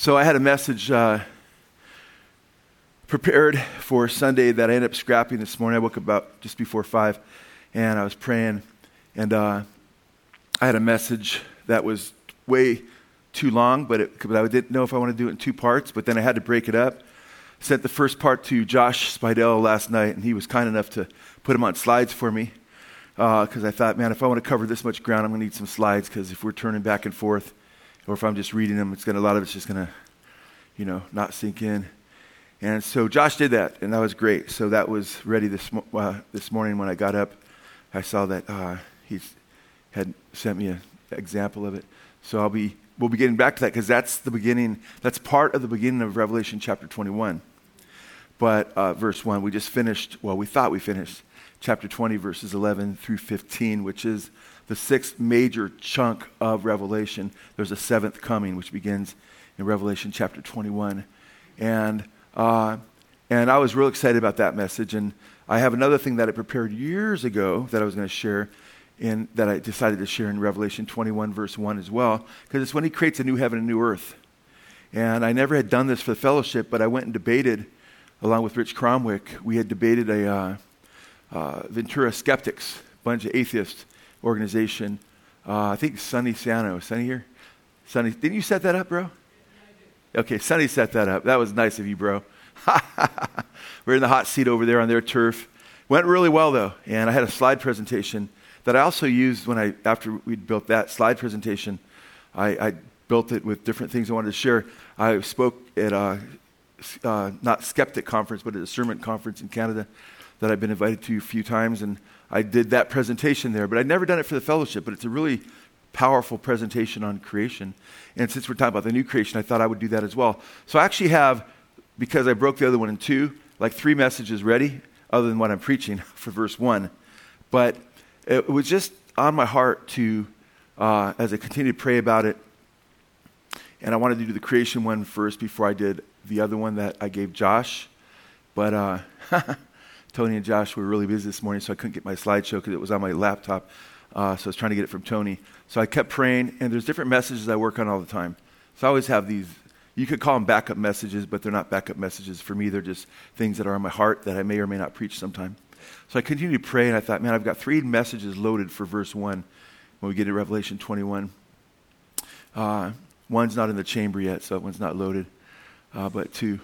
So I had a message uh, prepared for Sunday that I ended up scrapping this morning. I woke up about just before five, and I was praying, and uh, I had a message that was way too long, but, it, but I didn't know if I wanted to do it in two parts. But then I had to break it up. Sent the first part to Josh Spidell last night, and he was kind enough to put them on slides for me because uh, I thought, man, if I want to cover this much ground, I'm going to need some slides because if we're turning back and forth, or if I'm just reading them, it's going to, a lot of it's just going to, you know, not sink in. And so Josh did that, and that was great. So that was ready this, uh, this morning when I got up. I saw that uh, he had sent me an example of it. So I'll be, we'll be getting back to that because that's the beginning, that's part of the beginning of Revelation chapter 21. But uh, verse 1, we just finished, well, we thought we finished chapter 20, verses 11 through 15, which is the sixth major chunk of Revelation. There's a seventh coming, which begins in Revelation chapter 21. And, uh, and I was real excited about that message. And I have another thing that I prepared years ago that I was going to share in, that I decided to share in Revelation 21, verse 1 as well, because it's when he creates a new heaven and new earth. And I never had done this for the fellowship, but I went and debated, along with Rich Cromwick, we had debated a, uh, uh, Ventura Skeptics, bunch of atheists organization. Uh, I think Sonny Sano. Sunny here? Sunny, didn't you set that up, bro? Okay, Sunny set that up. That was nice of you, bro. We're in the hot seat over there on their turf. Went really well though, and I had a slide presentation that I also used when I after we'd built that slide presentation. I, I built it with different things I wanted to share. I spoke at a uh, not skeptic conference, but at a sermon conference in Canada that I've been invited to a few times, and I did that presentation there. But I'd never done it for the fellowship, but it's a really powerful presentation on creation. And since we're talking about the new creation, I thought I would do that as well. So I actually have, because I broke the other one in two, like three messages ready, other than what I'm preaching for verse one. But it was just on my heart to, uh, as I continue to pray about it, and I wanted to do the creation one first before I did the other one that I gave Josh. But uh, Tony and Josh were really busy this morning, so I couldn't get my slideshow because it was on my laptop. Uh, so I was trying to get it from Tony. So I kept praying, and there's different messages I work on all the time. So I always have these. You could call them backup messages, but they're not backup messages for me. They're just things that are on my heart that I may or may not preach sometime. So I continued to pray, and I thought, man, I've got three messages loaded for verse 1 when we get to Revelation 21. Uh, one's not in the chamber yet, so that one's not loaded. Uh, but two,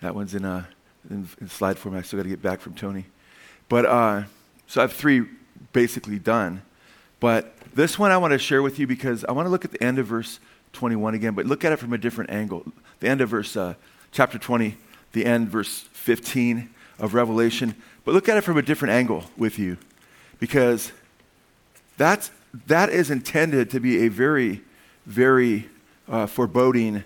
that one's in a. In, in slide form. I still got to get back from Tony. But uh, so I have three basically done. But this one I want to share with you because I want to look at the end of verse 21 again, but look at it from a different angle. The end of verse uh, chapter 20, the end verse 15 of Revelation, but look at it from a different angle with you because that's, that is intended to be a very, very uh, foreboding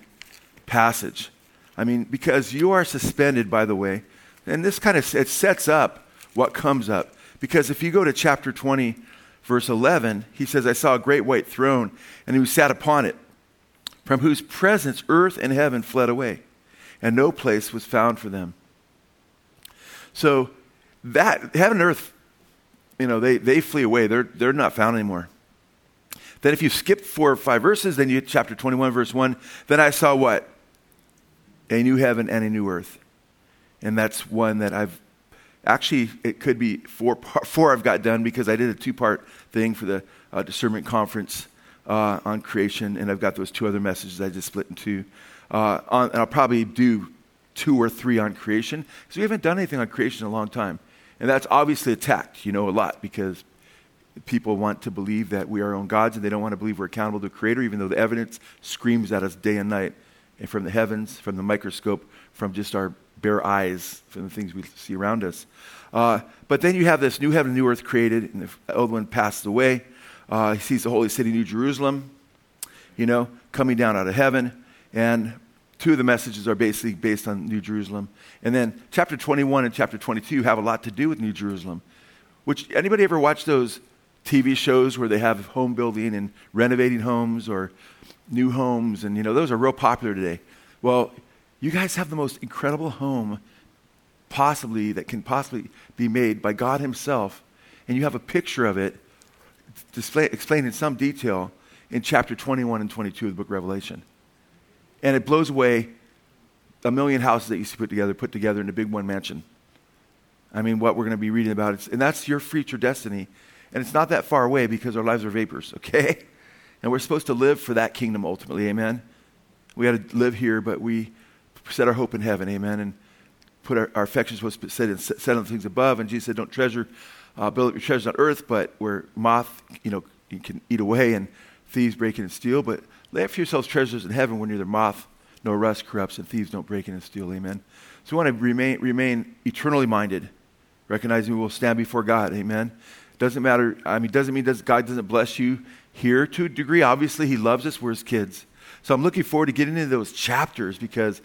passage. I mean, because you are suspended, by the way, and this kind of it sets up what comes up. Because if you go to chapter 20, verse 11, he says, I saw a great white throne, and he who sat upon it, from whose presence earth and heaven fled away, and no place was found for them. So that heaven and earth, you know, they, they flee away. They're, they're not found anymore. Then if you skip four or five verses, then you chapter 21, verse 1, then I saw what? A new heaven and a new earth. And that's one that I've actually, it could be four, four I've got done because I did a two part thing for the uh, discernment conference uh, on creation, and I've got those two other messages I just split in two. Uh, on, and I'll probably do two or three on creation because we haven't done anything on creation in a long time. And that's obviously attacked, you know, a lot because people want to believe that we are our own gods and they don't want to believe we're accountable to the Creator, even though the evidence screams at us day and night and from the heavens, from the microscope, from just our bare eyes, from the things we see around us. Uh, but then you have this new heaven and new earth created, and the old one passes away. Uh, he sees the holy city, New Jerusalem, you know, coming down out of heaven. And two of the messages are basically based on New Jerusalem. And then chapter 21 and chapter 22 have a lot to do with New Jerusalem. Which anybody ever watch those TV shows where they have home building and renovating homes or new homes, and you know, those are real popular today. Well, you guys have the most incredible home possibly that can possibly be made by God Himself, and you have a picture of it display, explained in some detail in chapter 21 and 22 of the book of Revelation. And it blows away a million houses that used to put together, put together in a big one mansion. I mean, what we're going to be reading about, it's, and that's your future destiny. And it's not that far away because our lives are vapors, okay? And we're supposed to live for that kingdom ultimately, amen? We got to live here, but we set our hope in heaven, amen? And put our, our affections was set, set on things above. And Jesus said, don't treasure, uh, build up your treasures on earth, but where moth, you know, you can eat away and thieves break in and steal. But lay up for yourselves treasures in heaven where neither moth nor rust corrupts and thieves don't break in and steal, amen? So we want to remain, remain eternally minded, recognizing we will stand before God, amen? Doesn't matter, I mean, doesn't mean does, God doesn't bless you here to a degree. Obviously, He loves us, we're His kids. So I'm looking forward to getting into those chapters because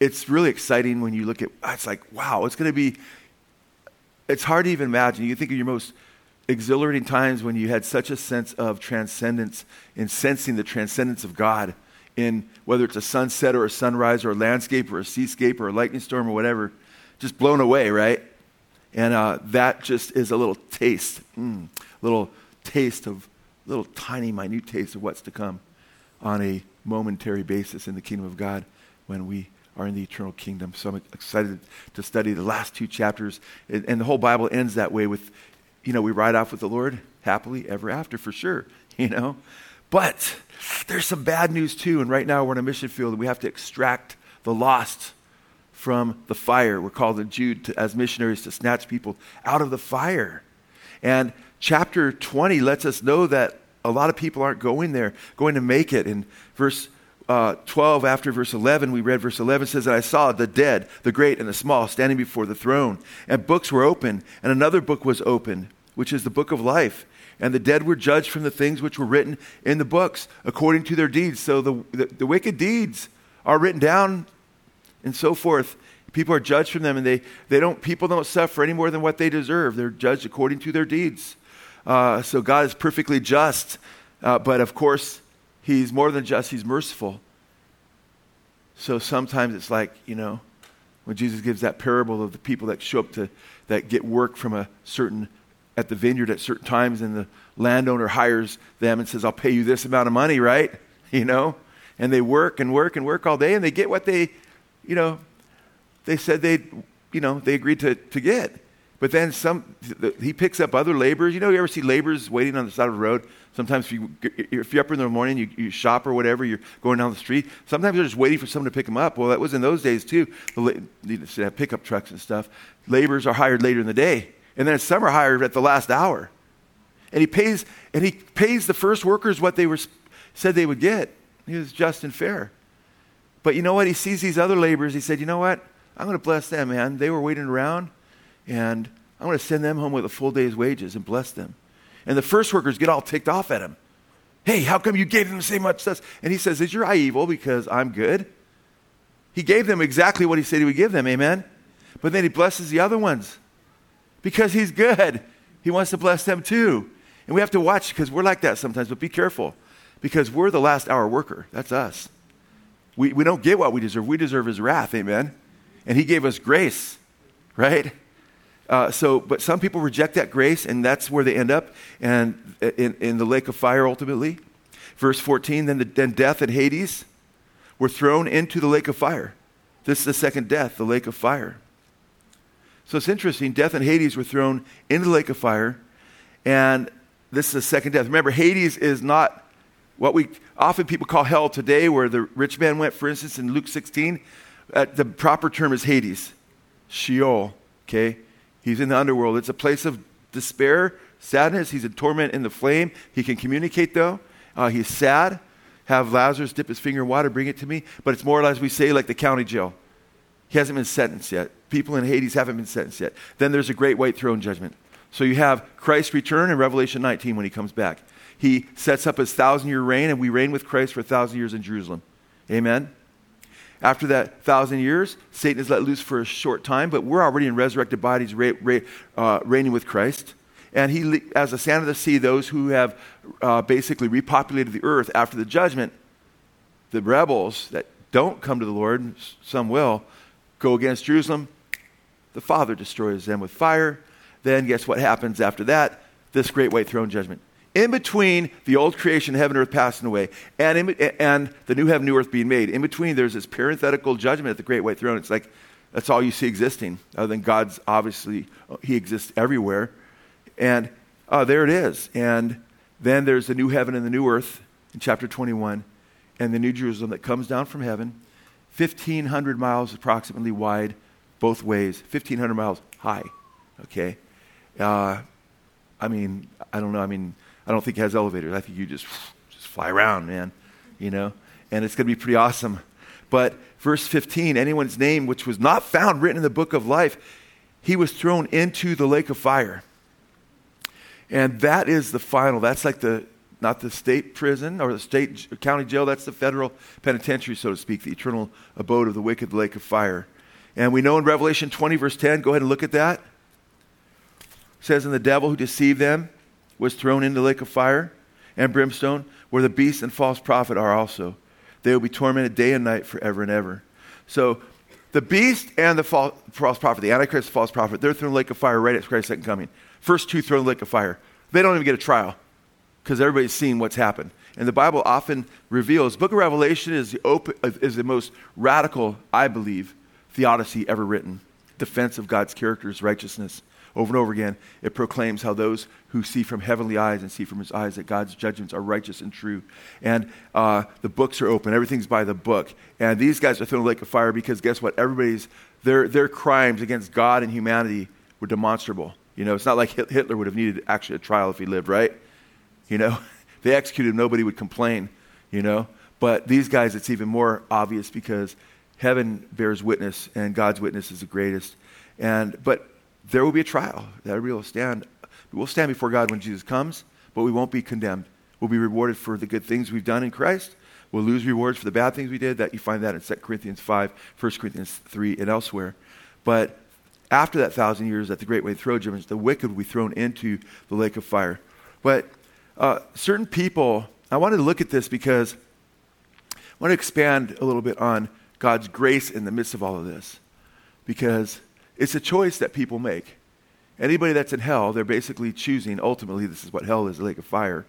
it's really exciting when you look at it's like wow it's going to be it's hard to even imagine you think of your most exhilarating times when you had such a sense of transcendence in sensing the transcendence of god in whether it's a sunset or a sunrise or a landscape or a seascape or a lightning storm or whatever just blown away right and uh, that just is a little taste mm, little taste of little tiny minute taste of what's to come on a momentary basis in the kingdom of god when we are in the eternal kingdom. So I'm excited to study the last two chapters. And the whole Bible ends that way with, you know, we ride off with the Lord happily ever after for sure, you know. But there's some bad news too. And right now we're in a mission field and we have to extract the lost from the fire. We're called in Jude to, as missionaries to snatch people out of the fire. And chapter 20 lets us know that a lot of people aren't going there, going to make it. In verse uh, 12, after verse 11, we read verse 11 says, And I saw the dead, the great and the small, standing before the throne. And books were open, and another book was opened, which is the book of life. And the dead were judged from the things which were written in the books according to their deeds. So the, the, the wicked deeds are written down and so forth. People are judged from them, and they, they don't, people don't suffer any more than what they deserve. They're judged according to their deeds. Uh, so God is perfectly just. Uh, but of course, He's more than just, He's merciful. So sometimes it's like, you know, when Jesus gives that parable of the people that show up to, that get work from a certain, at the vineyard at certain times, and the landowner hires them and says, I'll pay you this amount of money, right? You know? And they work and work and work all day, and they get what they, you know, they said they, you know, they agreed to, to get. But then some, he picks up other laborers. You know, you ever see laborers waiting on the side of the road? Sometimes if, you, if you're up in the morning, you, you shop or whatever, you're going down the street. Sometimes they're just waiting for someone to pick them up. Well, that was in those days too. They used to have pickup trucks and stuff. Laborers are hired later in the day, and then some are hired at the last hour. And he pays, and he pays the first workers what they were said they would get. He was just and fair. But you know what? He sees these other laborers. He said, "You know what? I'm going to bless them, man. They were waiting around, and I'm going to send them home with a full day's wages and bless them." And the first workers get all ticked off at him. Hey, how come you gave them so much stuff? And he says, Is your eye evil because I'm good? He gave them exactly what he said he would give them, amen? But then he blesses the other ones because he's good. He wants to bless them too. And we have to watch because we're like that sometimes, but be careful because we're the last hour worker. That's us. We, we don't get what we deserve. We deserve his wrath, amen? And he gave us grace, right? Uh, so, but some people reject that grace, and that's where they end up, and in, in the lake of fire ultimately. Verse 14, then, the, then death and Hades were thrown into the lake of fire. This is the second death, the lake of fire. So it's interesting. Death and Hades were thrown into the lake of fire, and this is the second death. Remember, Hades is not what we often people call hell today, where the rich man went, for instance, in Luke 16. Uh, the proper term is Hades, Sheol. Okay, He's in the underworld. It's a place of despair, sadness. He's in torment in the flame. He can communicate, though. Uh, he's sad. Have Lazarus dip his finger in water, bring it to me. But it's more or less, we say, like the county jail. He hasn't been sentenced yet. People in Hades haven't been sentenced yet. Then there's a great white throne judgment. So you have Christ's return in Revelation 19 when he comes back. He sets up his thousand year reign, and we reign with Christ for a thousand years in Jerusalem. Amen? After that thousand years, Satan is let loose for a short time, but we're already in resurrected bodies uh, reigning with Christ. And he, as the sand of the sea, those who have uh, basically repopulated the earth after the judgment, the rebels that don't come to the Lord, some will, go against Jerusalem. The Father destroys them with fire. Then, guess what happens after that? This great white throne judgment. In between the old creation, heaven and earth passing away, and, in, and the new heaven, new earth being made, in between there's this parenthetical judgment at the great white throne. It's like that's all you see existing, other than God's obviously, He exists everywhere. And uh, there it is. And then there's the new heaven and the new earth in chapter 21, and the new Jerusalem that comes down from heaven, 1,500 miles approximately wide both ways, 1,500 miles high. Okay? Uh, I mean, I don't know. I mean, I don't think it has elevators. I think you just, just fly around, man. You know? And it's going to be pretty awesome. But verse 15 anyone's name which was not found written in the book of life, he was thrown into the lake of fire. And that is the final. That's like the, not the state prison or the state county jail, that's the federal penitentiary, so to speak, the eternal abode of the wicked, the lake of fire. And we know in Revelation 20, verse 10, go ahead and look at that. It says, And the devil who deceived them was thrown into the lake of fire and brimstone, where the beast and false prophet are also. They will be tormented day and night forever and ever. So the beast and the false, prophet, the Antichrist, the false prophet, they're thrown in the lake of fire right at Christ's second coming. First two thrown in the lake of fire. They don't even get a trial because everybody's seen what's happened. And the Bible often reveals, Book of Revelation is the, open, is the most radical, I believe, theodicy ever written. Defense of God's character's righteousness. Over and over again, it proclaims how those who see from heavenly eyes and see from his eyes that God's judgments are righteous and true. And uh, the books are open, everything's by the book. And these guys are thrown in the lake of fire because guess what? Everybody's, their, their crimes against God and humanity were demonstrable. You know, it's not like Hitler would have needed actually a trial if he lived, right? You know, they executed him, nobody would complain, you know. But these guys, it's even more obvious because heaven bears witness and God's witness is the greatest. And, but there will be a trial. That we will stand. We'll stand before God when Jesus comes, but we won't be condemned. We'll be rewarded for the good things we've done in Christ. We'll lose rewards for the bad things we did. That you find that in 2 Corinthians 5, 1 Corinthians 3, and elsewhere. But after that thousand years at the Great White Throne Judgment, the wicked will be thrown into the lake of fire. But uh, certain people, I wanted to look at this because I want to expand a little bit on God's grace in the midst of all of this. Because it's a choice that people make. Anybody that's in hell, they're basically choosing, ultimately, this is what hell is a lake of fire.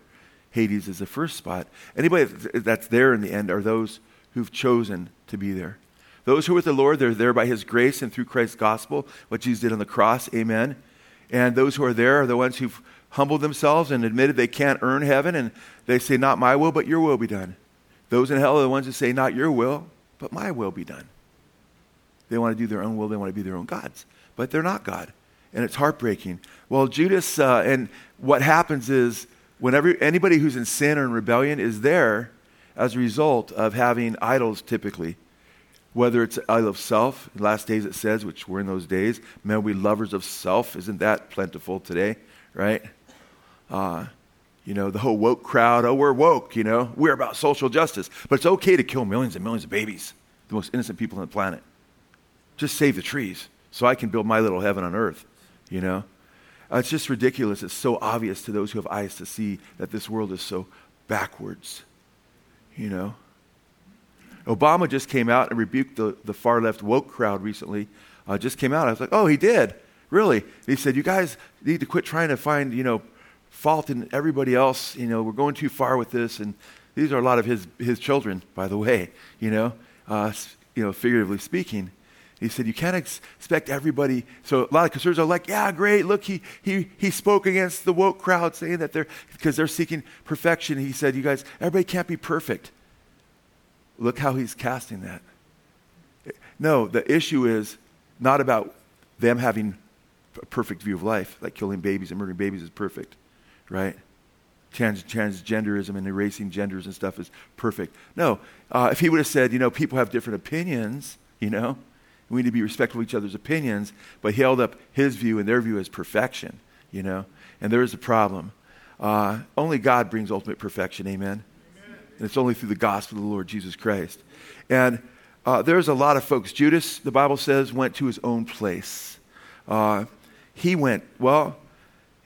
Hades is the first spot. Anybody that's there in the end are those who've chosen to be there. Those who are with the Lord, they're there by His grace and through Christ's gospel, what Jesus did on the cross. Amen. And those who are there are the ones who've humbled themselves and admitted they can't earn heaven, and they say, Not my will, but your will be done. Those in hell are the ones who say, Not your will, but my will be done. They want to do their own will, they want to be their own gods. But they're not God. And it's heartbreaking. Well, Judas, uh, and what happens is whenever anybody who's in sin or in rebellion is there as a result of having idols typically. Whether it's idol of self, last days it says, which were in those days, men we lovers of self. Isn't that plentiful today, right? Uh, you know, the whole woke crowd, oh, we're woke, you know, we're about social justice. But it's okay to kill millions and millions of babies, the most innocent people on the planet just save the trees so I can build my little heaven on earth, you know? Uh, it's just ridiculous. It's so obvious to those who have eyes to see that this world is so backwards, you know? Obama just came out and rebuked the, the far left woke crowd recently. Uh, just came out. I was like, oh, he did? Really? He said, you guys need to quit trying to find, you know, fault in everybody else. You know, we're going too far with this. And these are a lot of his, his children, by the way, you know, uh, you know, figuratively speaking. He said, You can't expect everybody. So a lot of conservatives are like, Yeah, great. Look, he, he, he spoke against the woke crowd, saying that they're, because they're seeking perfection. He said, You guys, everybody can't be perfect. Look how he's casting that. No, the issue is not about them having a perfect view of life, like killing babies and murdering babies is perfect, right? Trans- transgenderism and erasing genders and stuff is perfect. No, uh, if he would have said, you know, people have different opinions, you know, we need to be respectful of each other's opinions, but he held up his view and their view as perfection, you know? And there is a problem. Uh, only God brings ultimate perfection, amen? amen? And it's only through the gospel of the Lord Jesus Christ. And uh, there's a lot of folks. Judas, the Bible says, went to his own place. Uh, he went, well,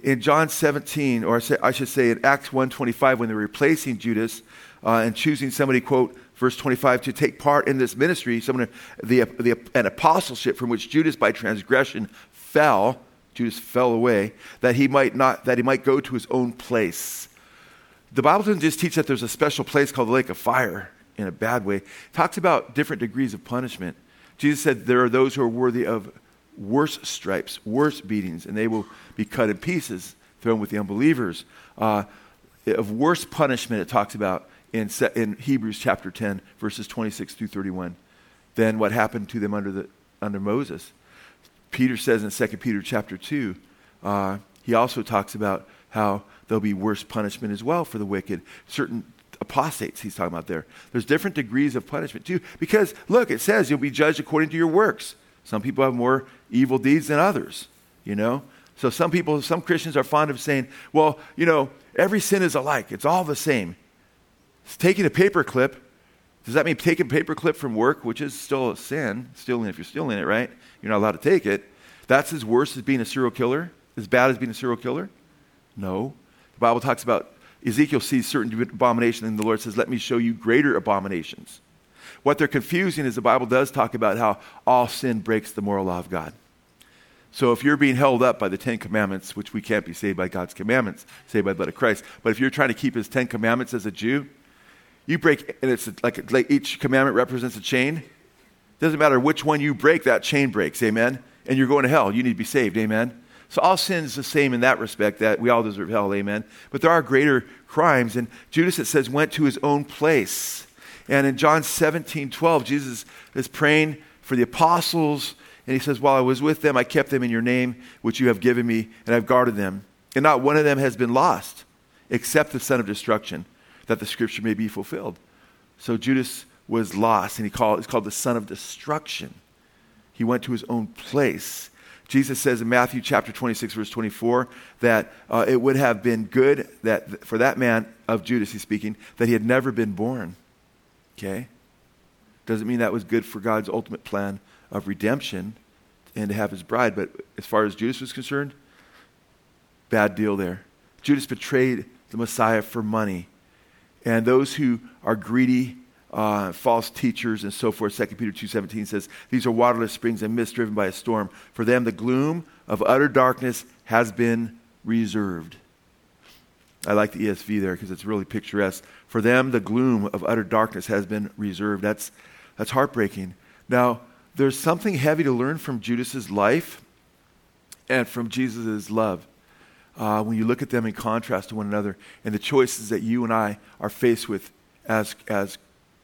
in John 17, or I should say in Acts 1.25, when they're replacing Judas uh, and choosing somebody, quote, verse 25, to take part in this ministry, someone, the, the, an apostleship from which Judas by transgression fell, Judas fell away, that he might not, that he might go to his own place. the Bible doesn't just teach that there's a special place called the lake of fire in a bad way. It talks about different degrees of punishment. Jesus said there are those who are worthy of worse stripes, worse beatings, and they will be cut in pieces, thrown with the unbelievers. Uh, of worse punishment, it talks about in, in Hebrews chapter 10, verses 26 through 31, than what happened to them under, the, under Moses. Peter says in 2 Peter chapter 2, uh, he also talks about how there'll be worse punishment as well for the wicked. Certain apostates he's talking about there. There's different degrees of punishment too. Because look, it says you'll be judged according to your works. Some people have more evil deeds than others, you know? So some people, some Christians are fond of saying, well, you know, every sin is alike. It's all the same. It's taking a paperclip, does that mean taking a paper clip from work, which is still a sin, stealing if you're stealing it, right? You're not allowed to take it. That's as worse as being a serial killer, as bad as being a serial killer? No. The Bible talks about Ezekiel sees certain abominations, and the Lord says, Let me show you greater abominations. What they're confusing is the Bible does talk about how all sin breaks the moral law of God. So if you're being held up by the Ten Commandments, which we can't be saved by God's commandments, saved by the blood of Christ, but if you're trying to keep His Ten Commandments as a Jew, you break, and it's like, like each commandment represents a chain. Doesn't matter which one you break, that chain breaks, amen? And you're going to hell. You need to be saved, amen? So all sin is the same in that respect, that we all deserve hell, amen? But there are greater crimes. And Judas, it says, went to his own place. And in John 17, 12, Jesus is praying for the apostles. And he says, While I was with them, I kept them in your name, which you have given me, and I've guarded them. And not one of them has been lost, except the son of destruction, that the scripture may be fulfilled. So Judas was lost, and he called, he's called the son of destruction. He went to his own place. Jesus says in Matthew chapter 26, verse 24, that uh, it would have been good that for that man of Judas, he's speaking, that he had never been born. Okay? Doesn't mean that was good for God's ultimate plan of redemption and to have his bride, but as far as Judas was concerned, bad deal there. Judas betrayed the Messiah for money. And those who are greedy uh, false teachers and so forth. 2 Peter 2.17 says, These are waterless springs and mist driven by a storm. For them the gloom of utter darkness has been reserved. I like the ESV there because it's really picturesque. For them the gloom of utter darkness has been reserved. That's, that's heartbreaking. Now, there's something heavy to learn from Judas's life and from Jesus' love. Uh, when you look at them in contrast to one another and the choices that you and I are faced with as, as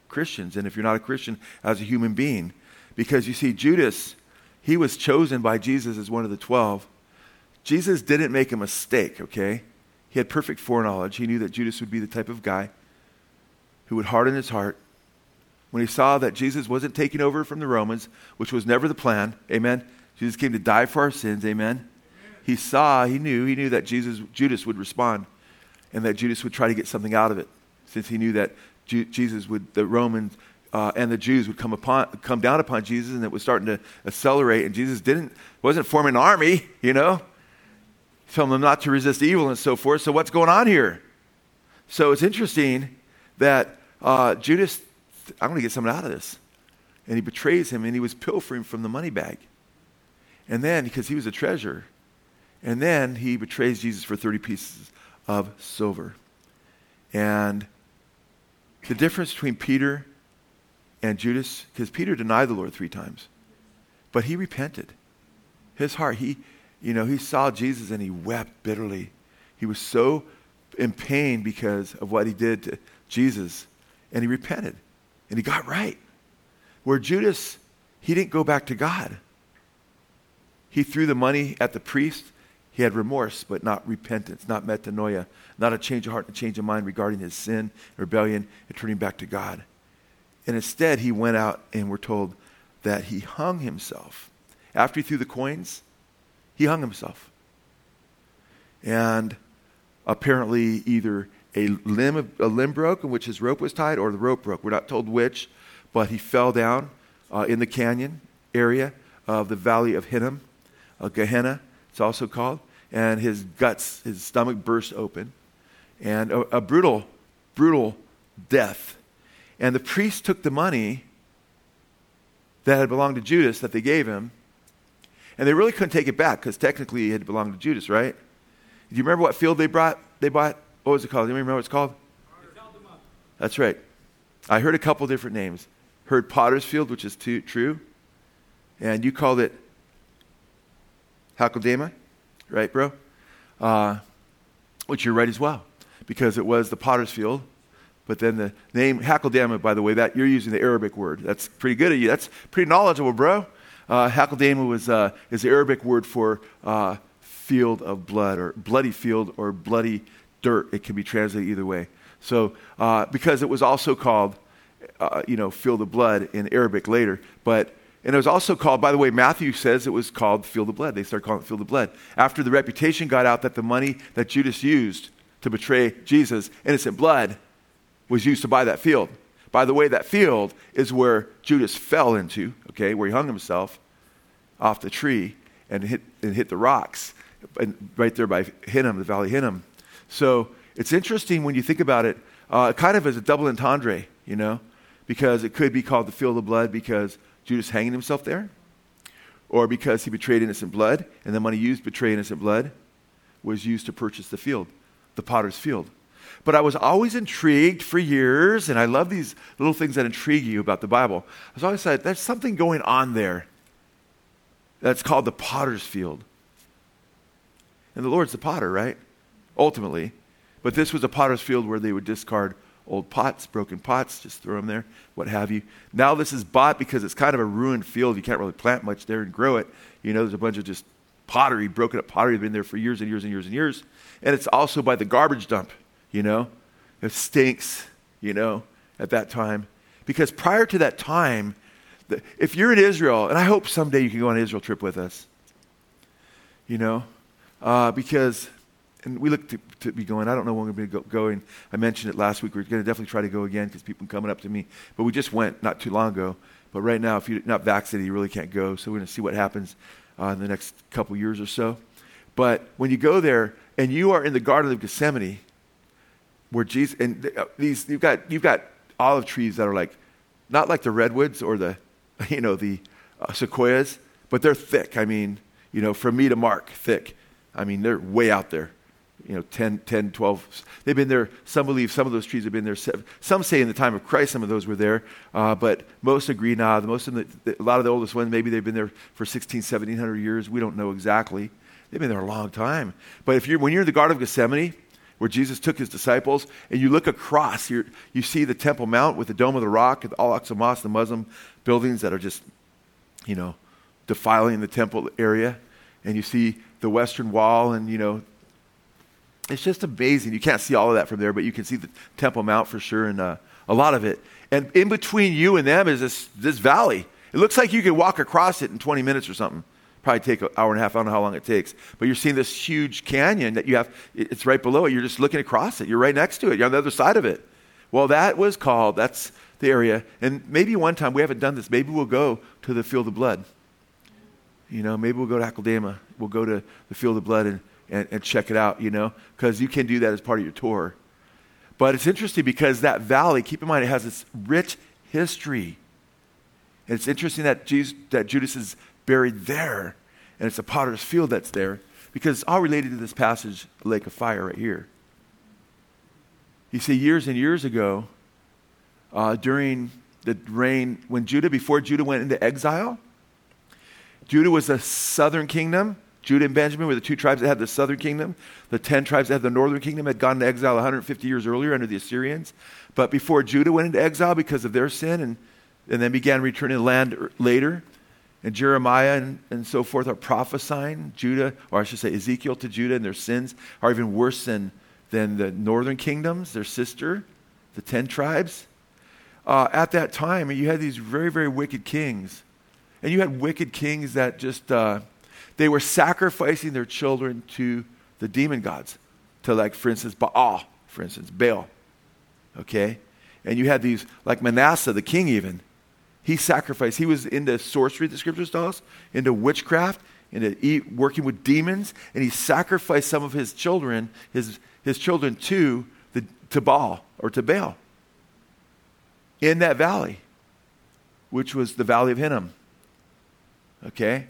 Christians, and if you're not a Christian, as a human being. Because you see, Judas, he was chosen by Jesus as one of the 12. Jesus didn't make a mistake, okay? He had perfect foreknowledge. He knew that Judas would be the type of guy who would harden his heart. When he saw that Jesus wasn't taking over from the Romans, which was never the plan, amen? Jesus came to die for our sins, amen? He saw, he knew, he knew that Jesus, Judas would respond and that Judas would try to get something out of it since he knew that Jesus would, the Romans uh, and the Jews would come upon, come down upon Jesus, and it was starting to accelerate. And Jesus didn't, wasn't forming an army, you know, telling them not to resist evil and so forth. So what's going on here? So it's interesting that uh, Judas, I'm going to get something out of this, and he betrays him, and he was pilfering from the money bag, and then because he was a treasure, and then he betrays Jesus for 30 pieces of silver, and the difference between Peter and Judas, because Peter denied the Lord three times, but he repented. His heart, he, you know, he saw Jesus and he wept bitterly. He was so in pain because of what he did to Jesus, and he repented, and he got right. Where Judas, he didn't go back to God. He threw the money at the priest. He had remorse, but not repentance, not metanoia, not a change of heart, and a change of mind regarding his sin, rebellion, and turning back to God. And instead, he went out and we're told that he hung himself. After he threw the coins, he hung himself. And apparently, either a limb, a limb broke in which his rope was tied, or the rope broke. We're not told which, but he fell down uh, in the canyon area of the valley of Hinnom, uh, Gehenna, it's also called, and his guts, his stomach burst open and a, a brutal, brutal death. And the priest took the money that had belonged to Judas that they gave him, and they really couldn't take it back because technically it had belonged to Judas, right? Do you remember what field they brought? They bought. What was it called? Do you remember what it's called? That's right. I heard a couple different names. Heard Potter's Field, which is too, true. And you called it Hakeldama, right, bro? Uh, which you're right as well, because it was the Potter's Field. But then the name Hakeldama, by the way, that you're using the Arabic word. That's pretty good of you. That's pretty knowledgeable, bro. Uh, Hakeldama was uh, is the Arabic word for uh, field of blood, or bloody field, or bloody dirt. It can be translated either way. So, uh, because it was also called, uh, you know, field of blood in Arabic later, but and it was also called, by the way, Matthew says it was called Field of Blood. They started calling it Field of Blood. After the reputation got out that the money that Judas used to betray Jesus, innocent blood, was used to buy that field. By the way, that field is where Judas fell into, okay, where he hung himself off the tree and hit, and hit the rocks, and right there by Hinnom, the Valley Hinnom. So it's interesting when you think about it, uh, kind of as a double entendre, you know, because it could be called the field of blood because Judas hanging himself there, or because he betrayed innocent blood, and the money used to betray innocent blood was used to purchase the field, the potter's field. But I was always intrigued for years, and I love these little things that intrigue you about the Bible. I was always said, there's something going on there that's called the potter's field. And the Lord's the potter, right? Ultimately. But this was a potter's field where they would discard old pots, broken pots, just throw them there, what have you. Now this is bought because it's kind of a ruined field. You can't really plant much there and grow it. You know, there's a bunch of just pottery, broken up pottery, that have been there for years and years and years and years. And it's also by the garbage dump, you know. It stinks, you know, at that time. Because prior to that time, if you're in Israel, and I hope someday you can go on an Israel trip with us, you know, uh, because and we look to, to, be going. I don't know when we're going to be going. I mentioned it last week. We're going to definitely try to go again because people are coming up to me. But we just went not too long ago. But right now, if you're not vaccinated, you really can't go. So we're going to see what happens uh, in the next couple years or so. But when you go there and you are in the Garden of Gethsemane, where Jesus and uh, these you've got you've got olive trees that are like not like the redwoods or the you know the uh, sequoias, but they're thick. I mean, you know, from me to Mark, thick. I mean, they're way out there you know, 10, 10, 12. They've been there. Some believe some of those trees have been there. Some say in the time of Christ, some of those were there. Uh, but most agree now. The most of the, the, a lot of the oldest ones, maybe they've been there for 16, 1700 years. We don't know exactly. They've been there a long time. But if you're, when you're in the Garden of Gethsemane, where Jesus took his disciples, and you look across, you you see the Temple Mount with the Dome of the Rock, the Al Aqsa Mosque, the Muslim buildings that are just, you know, defiling the temple area. And you see the Western Wall and, you know, it's just amazing. You can't see all of that from there, but you can see the Temple Mount for sure and uh, a lot of it. And in between you and them is this, this valley. It looks like you could walk across it in 20 minutes or something. Probably take an hour and a half. I don't know how long it takes. But you're seeing this huge canyon that you have. It's right below it. You're just looking across it. You're right next to it. You're on the other side of it. Well, that was called, that's the area. And maybe one time, we haven't done this, maybe we'll go to the field of blood. You know, maybe we'll go to Hakeldama. We'll go to the field of blood and and, and check it out, you know, because you can do that as part of your tour. But it's interesting because that valley, keep in mind, it has this rich history. And it's interesting that, Jesus, that Judas is buried there, and it's a potter's field that's there, because it's all related to this passage, the lake of fire, right here. You see, years and years ago, uh, during the reign, when Judah, before Judah went into exile, Judah was a southern kingdom, Judah and Benjamin were the two tribes that had the southern kingdom. The ten tribes that had the northern kingdom had gone into exile 150 years earlier under the Assyrians. But before Judah went into exile because of their sin and, and then began returning land later, and Jeremiah and, and so forth are prophesying Judah, or I should say Ezekiel to Judah, and their sins are even worse than, than the northern kingdoms, their sister, the ten tribes. Uh, at that time, you had these very, very wicked kings. And you had wicked kings that just. Uh, they were sacrificing their children to the demon gods, to, like, for instance, Baal, for instance, Baal. Okay? And you had these, like Manasseh, the king, even. He sacrificed, he was into sorcery, the scriptures tell us, into witchcraft, into working with demons, and he sacrificed some of his children, his, his children to, the, to Baal or to Baal in that valley, which was the valley of Hinnom. Okay?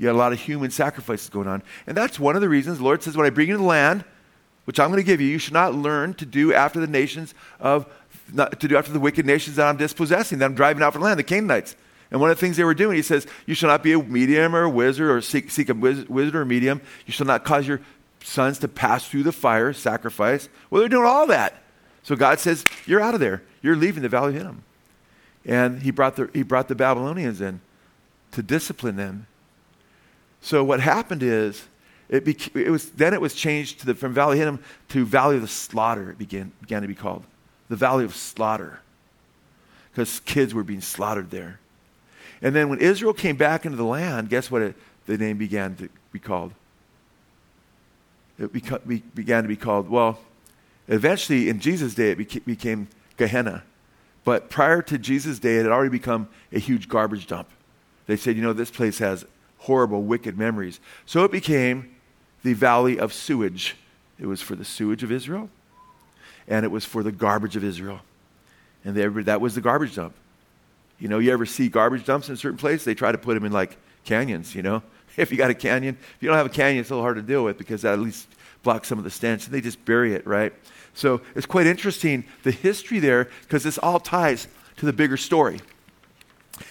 You had a lot of human sacrifices going on. And that's one of the reasons the Lord says, When I bring you the land, which I'm going to give you, you should not learn to do after the nations of to do after the wicked nations that I'm dispossessing, that I'm driving out from the land, the Canaanites. And one of the things they were doing, he says, You shall not be a medium or a wizard or seek, seek a wizard or a medium. You shall not cause your sons to pass through the fire, sacrifice. Well, they're doing all that. So God says, You're out of there. You're leaving the valley of Hinnom. And he brought the, he brought the Babylonians in to discipline them. So what happened is, it, it was, then it was changed the, from Valley Hinnom to Valley of the Slaughter, it began, began to be called. The Valley of Slaughter. Because kids were being slaughtered there. And then when Israel came back into the land, guess what it, the name began to be called? It beca- be, began to be called, well, eventually in Jesus' day it beca- became Gehenna. But prior to Jesus' day, it had already become a huge garbage dump. They said, you know, this place has horrible, wicked memories. So it became the valley of sewage. It was for the sewage of Israel, and it was for the garbage of Israel. And they, that was the garbage dump. You know, you ever see garbage dumps in certain places? They try to put them in like canyons, you know? If you got a canyon, if you don't have a canyon, it's a little hard to deal with because that at least blocks some of the stench. And they just bury it, right? So it's quite interesting, the history there, because this all ties to the bigger story.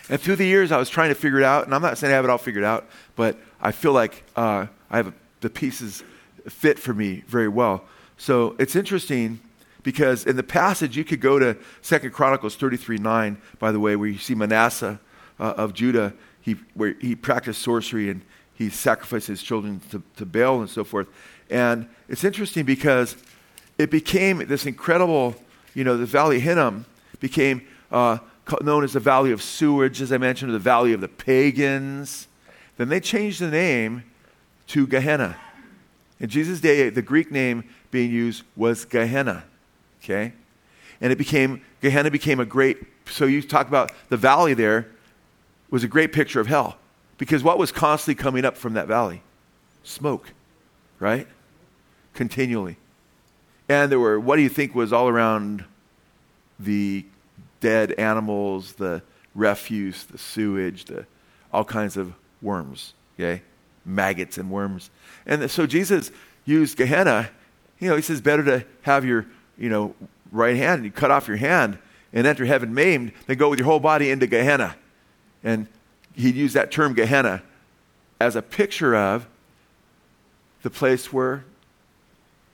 And through the years, I was trying to figure it out, and I'm not saying I have it all figured out, but I feel like uh, I have the pieces fit for me very well. So it's interesting because in the passage, you could go to Second Chronicles 33 9, by the way, where you see Manasseh uh, of Judah, he, where he practiced sorcery and he sacrificed his children to, to Baal and so forth. And it's interesting because it became this incredible, you know, the Valley Hinnom became uh, known as the Valley of Sewage, as I mentioned, or the Valley of the Pagans. Then they changed the name to Gehenna. In Jesus' day, the Greek name being used was Gehenna. Okay? And it became, Gehenna became a great, so you talk about the valley there, was a great picture of hell. Because what was constantly coming up from that valley? Smoke, right? Continually. And there were, what do you think was all around the dead animals, the refuse, the sewage, the, all kinds of worms, okay? Maggots and worms. And so Jesus used Gehenna. You know, he says, better to have your you know, right hand, and you cut off your hand and enter heaven maimed, than go with your whole body into Gehenna. And he'd use that term Gehenna as a picture of the place where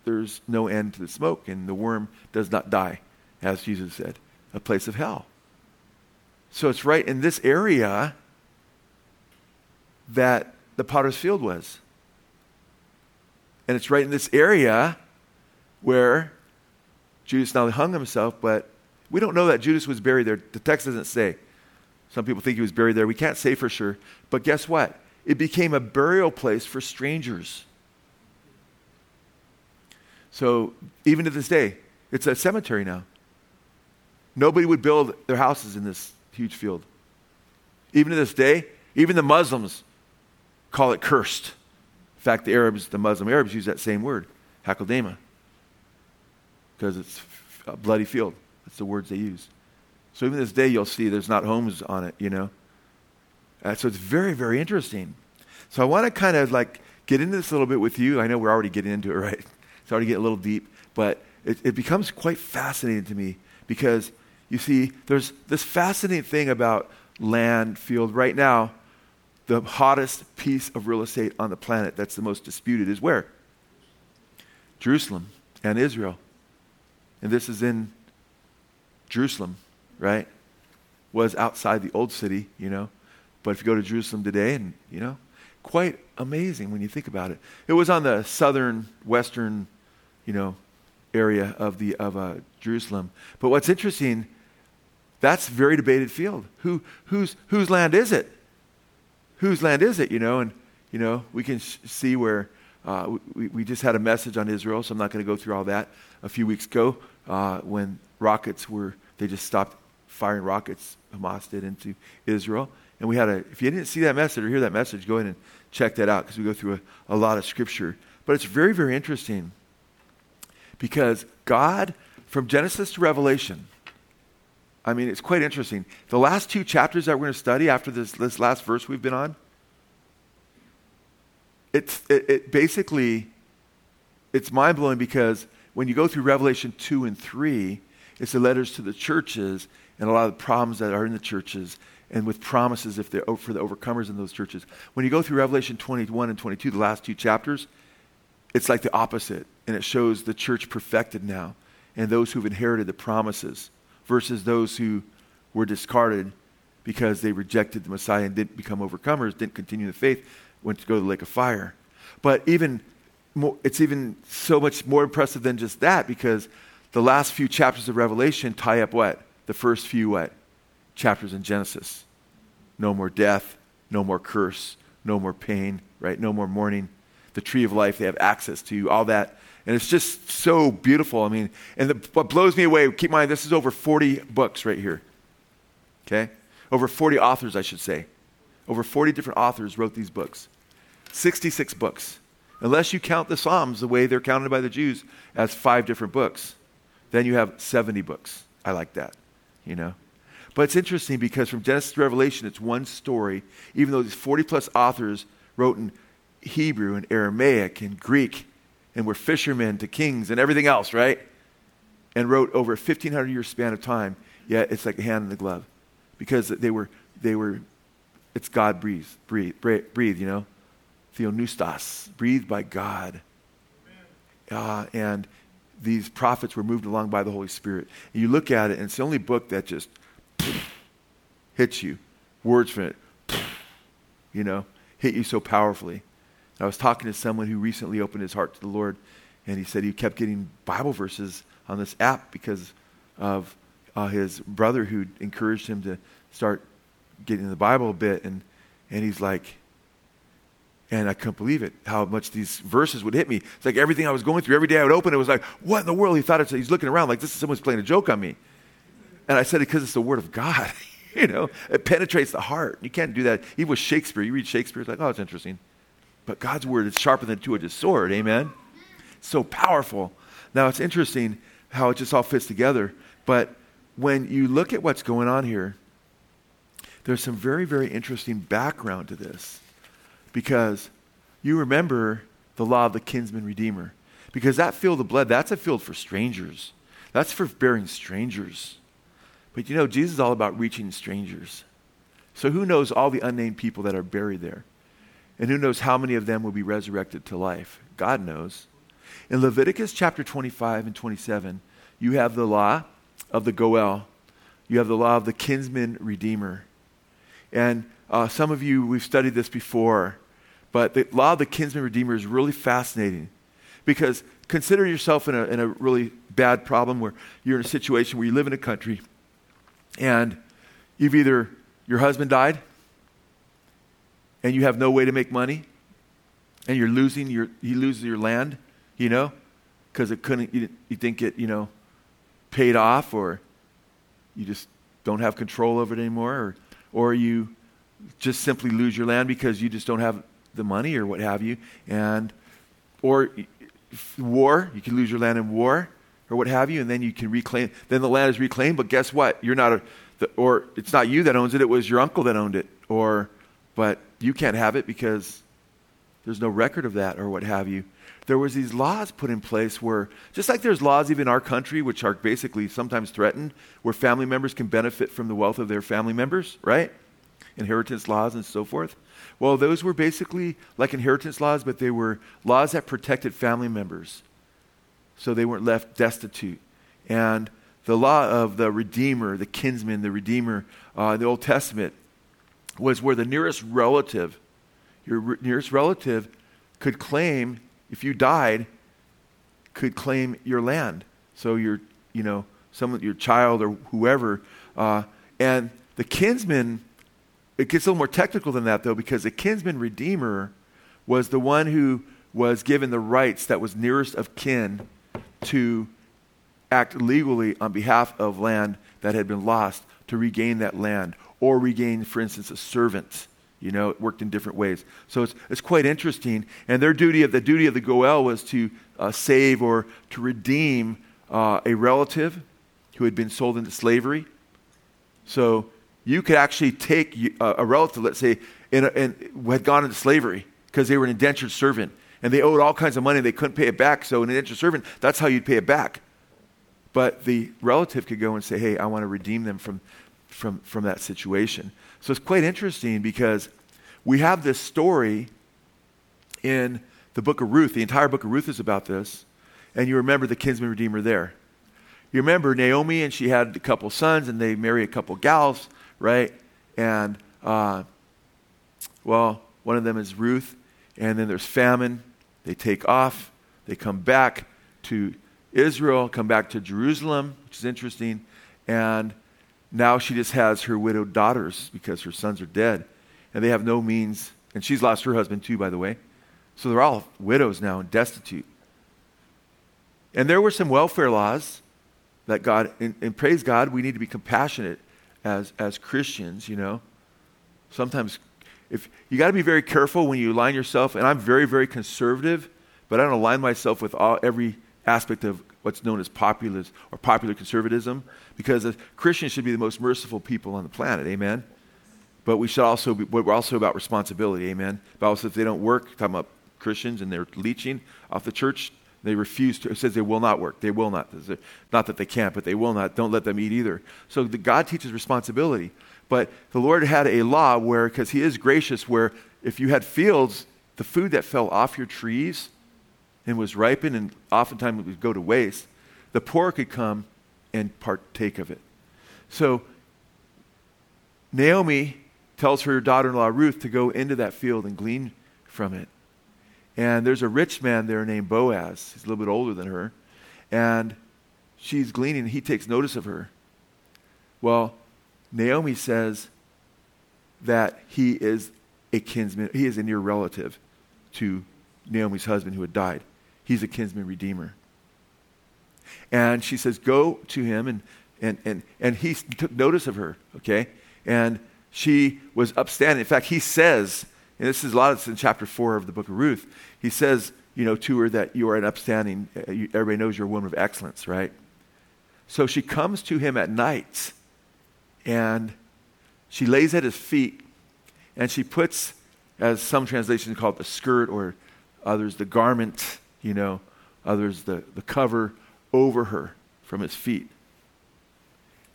there's no end to the smoke and the worm does not die, as Jesus said, a place of hell. So it's right in this area that the potter's field was. And it's right in this area where Judas not only hung himself, but we don't know that Judas was buried there. The text doesn't say. Some people think he was buried there. We can't say for sure. But guess what? It became a burial place for strangers. So even to this day, it's a cemetery now. Nobody would build their houses in this huge field. Even to this day, even the Muslims call it cursed. In fact, the Arabs, the Muslim Arabs use that same word, hakeldama because it's a bloody field. That's the words they use. So even this day, you'll see there's not homes on it, you know. Uh, so it's very, very interesting. So I want to kind of like get into this a little bit with you. I know we're already getting into it, right? It's already getting a little deep, but it, it becomes quite fascinating to me because you see, there's this fascinating thing about land, field. Right now, the hottest piece of real estate on the planet that's the most disputed is where? Jerusalem and Israel and this is in Jerusalem, right? Was outside the old city, you know. But if you go to Jerusalem today, and, you know, quite amazing when you think about it. It was on the southern, western, you know, area of, the, of uh, Jerusalem. But what's interesting, that's a very debated field. Who, whose, whose land is it? Whose land is it, you know? And, you know, we can sh- see where uh, we, we just had a message on Israel, so I'm not going to go through all that a few weeks ago uh, when rockets were, they just stopped firing rockets, Hamas did, into Israel. And we had a, if you didn't see that message or hear that message, go ahead and check that out because we go through a, a lot of scripture. But it's very, very interesting because God, from Genesis to Revelation, I mean, it's quite interesting. The last two chapters that we're going to study after this, this last verse we've been on, it's, it, it basically, it's mind blowing because when you go through Revelation 2 and 3, It's the letters to the churches and a lot of the problems that are in the churches and with promises if they're for the overcomers in those churches. When you go through Revelation 21 and 22, the last two chapters, it's like the opposite. And it shows the church perfected now and those who've inherited the promises versus those who were discarded because they rejected the Messiah and didn't become overcomers, didn't continue the faith, went to go to the lake of fire. But even more, it's even so much more impressive than just that because the last few chapters of Revelation tie up what? The first few what? Chapters in Genesis. No more death, no more curse, no more pain, right? No more mourning. The tree of life, they have access to all that. And it's just so beautiful. I mean, and the, what blows me away, keep in mind, this is over 40 books right here. Okay? Over 40 authors, I should say. Over 40 different authors wrote these books. 66 books. Unless you count the Psalms the way they're counted by the Jews as five different books, then you have 70 books. I like that, you know? But it's interesting because from Genesis to Revelation, it's one story, even though these 40 plus authors wrote in Hebrew and Aramaic and Greek and were fishermen to kings and everything else, right? And wrote over a 1,500 year span of time, yet it's like a hand in the glove because they were, they were it's God breathed, breathe, breathe, you know? Theopneustos, breathed by God. Uh, and these prophets were moved along by the Holy Spirit. And you look at it, and it's the only book that just hits you. Words from it, you know, hit you so powerfully. I was talking to someone who recently opened his heart to the Lord, and he said he kept getting Bible verses on this app because of uh, his brother who encouraged him to start getting the Bible a bit. And, and he's like, and I couldn't believe it, how much these verses would hit me. It's like everything I was going through, every day I would open it was like, what in the world? He thought it's, he's looking around like this is someone's playing a joke on me. And I said, it because it's the Word of God. you know, it penetrates the heart. You can't do that. Even with Shakespeare, you read Shakespeare, it's like, oh, it's interesting. But God's Word is sharper than a two edged sword. Amen? It's so powerful. Now, it's interesting how it just all fits together. But when you look at what's going on here, there's some very, very interesting background to this because you remember the law of the kinsman redeemer. Because that field of blood, that's a field for strangers. That's for bearing strangers. But you know, Jesus is all about reaching strangers. So who knows all the unnamed people that are buried there? And who knows how many of them will be resurrected to life? God knows. In Leviticus chapter 25 and 27, you have the law of the Goel, you have the law of the kinsman redeemer. And uh, some of you, we've studied this before. But the law of the kinsman redeemer is really fascinating because consider yourself in a, in a really bad problem where you're in a situation where you live in a country and you've either, your husband died and you have no way to make money and you're losing your, you lose your land, you know, because it couldn't, you, you didn't get, you know, paid off or you just don't have control over it anymore or, or you just simply lose your land because you just don't have the money or what have you, and or war, you can lose your land in war or what have you, and then you can reclaim. Then the land is reclaimed, but guess what? You're not a, the, or it's not you that owns it. It was your uncle that owned it, or but you can't have it because there's no record of that or what have you. There was these laws put in place where, just like there's laws even in our country, which are basically sometimes threatened, where family members can benefit from the wealth of their family members, right? Inheritance laws and so forth. Well, those were basically like inheritance laws, but they were laws that protected family members so they weren't left destitute. And the law of the Redeemer, the kinsman, the Redeemer uh, the Old Testament was where the nearest relative, your re- nearest relative, could claim, if you died, could claim your land. So your, you know, some your child or whoever. Uh, and the kinsman it gets a little more technical than that, though, because the kinsman redeemer was the one who was given the rights that was nearest of kin to act legally on behalf of land that had been lost to regain that land or regain, for instance, a servant. You know, it worked in different ways. So it's, it's quite interesting. And their duty, of, the duty of the Goel was to uh, save or to redeem uh, a relative who had been sold into slavery. So you could actually take a, a relative, let's say, in in, had gone into slavery because they were an indentured servant and they owed all kinds of money. And they couldn't pay it back. So, an indentured servant, that's how you'd pay it back but the relative could go and say, hey, I want to redeem them from, from, from that situation. So it's quite interesting because we have this story in the book of Ruth. The entire book of Ruth is about this. And you remember the kinsman redeemer there. You remember Naomi, and she had a couple sons, and they marry a couple gals, right? And, uh, well, one of them is Ruth, and then there's famine. They take off, they come back to Israel, come back to Jerusalem, which is interesting, and now she just has her widowed daughters because her sons are dead, and they have no means. And she's lost her husband too, by the way. So they're all widows now and destitute. And there were some welfare laws that God, and, and praise God, we need to be compassionate as, as Christians, you know. Sometimes if you got to be very careful when you align yourself, and I'm very, very conservative, but I don't align myself with all, every aspect of what's known as populist or popular conservatism, because Christians should be the most merciful people on the planet. Amen. But we should also be, we're also about responsibility. Amen. But also, if they don't work, talking about Christians and they're leeching off the church, they refuse to. It says they will not work. They will not. Not that they can't, but they will not. Don't let them eat either. So the, God teaches responsibility. But the Lord had a law where, because He is gracious, where if you had fields, the food that fell off your trees and was ripened, and oftentimes it would go to waste, the poor could come and partake of it. So Naomi tells her daughter in law Ruth to go into that field and glean from it. And there's a rich man there named Boaz. He's a little bit older than her. And she's gleaning. He takes notice of her. Well, Naomi says that he is a kinsman, he is a near relative to Naomi's husband who had died. He's a kinsman redeemer. And she says, Go to him. And, and, and, and he took notice of her, okay? And she was upstanding. In fact, he says, and this is a lot of this in chapter 4 of the book of Ruth. He says, you know, to her that you are an upstanding, uh, everybody knows you're a woman of excellence, right? So she comes to him at night and she lays at his feet and she puts, as some translations call it, the skirt or others the garment, you know, others the, the cover over her from his feet.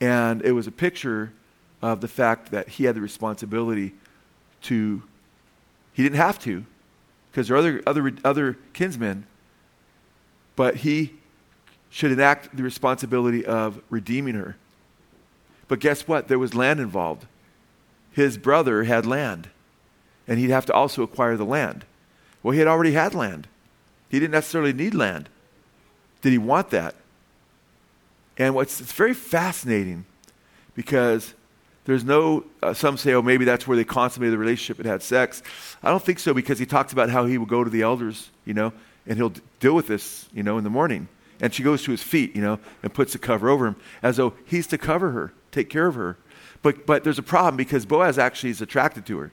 And it was a picture of the fact that he had the responsibility to he didn't have to, because there are other, other, other kinsmen, but he should enact the responsibility of redeeming her. But guess what? There was land involved. His brother had land, and he'd have to also acquire the land. Well, he had already had land. He didn't necessarily need land. Did he want that? And what's it's very fascinating because there's no, uh, some say, oh, maybe that's where they consummated the relationship and had sex. I don't think so because he talks about how he would go to the elders, you know, and he'll d- deal with this, you know, in the morning. And she goes to his feet, you know, and puts the cover over him as though he's to cover her, take care of her. But, but there's a problem because Boaz actually is attracted to her.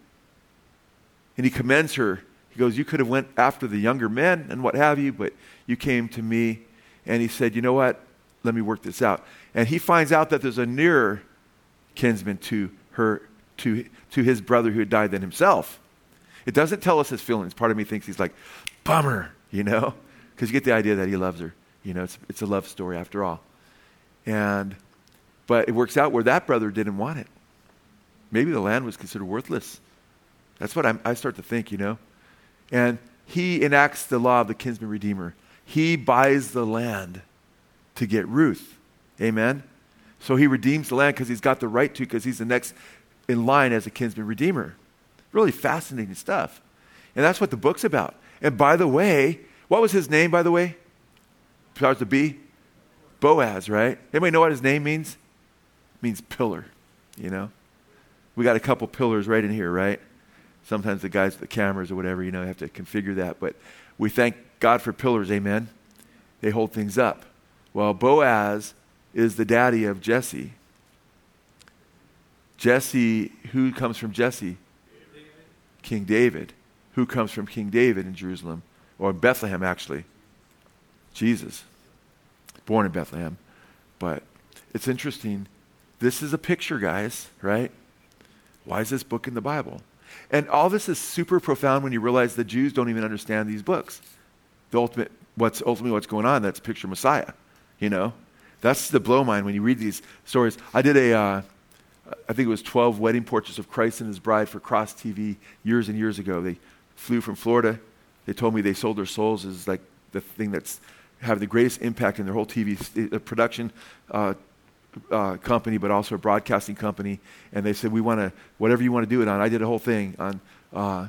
And he commends her. He goes, you could have went after the younger men and what have you, but you came to me. And he said, you know what? Let me work this out. And he finds out that there's a nearer kinsman to her to, to his brother who had died than himself. It doesn't tell us his feelings. Part of me thinks he's like, bummer, you know, because you get the idea that he loves her. You know, it's, it's a love story after all. And, but it works out where that brother didn't want it. Maybe the land was considered worthless. That's what I'm, I start to think, you know. And he enacts the law of the kinsman redeemer. He buys the land to get Ruth. Amen. So he redeems the land because he's got the right to, because he's the next in line as a kinsman redeemer. Really fascinating stuff. And that's what the book's about. And by the way, what was his name, by the way? Starts with B? Boaz, right? Anybody know what his name means? It means pillar, you know? We got a couple pillars right in here, right? Sometimes the guys with the cameras or whatever, you know, have to configure that. But we thank God for pillars, amen? They hold things up. Well, Boaz is the daddy of Jesse. Jesse, who comes from Jesse? David. King David. Who comes from King David in Jerusalem? Or Bethlehem, actually? Jesus. Born in Bethlehem. But it's interesting. This is a picture, guys, right? Why is this book in the Bible? And all this is super profound when you realize the Jews don't even understand these books. The ultimate, what's ultimately what's going on, that's picture Messiah, you know? That's the blow mind when you read these stories. I did a, uh, I think it was 12 wedding portraits of Christ and his bride for Cross TV years and years ago. They flew from Florida. They told me they sold their souls as like the thing that's having the greatest impact in their whole TV uh, production uh, uh, company, but also a broadcasting company. And they said, we want to, whatever you want to do it on. I did a whole thing on uh,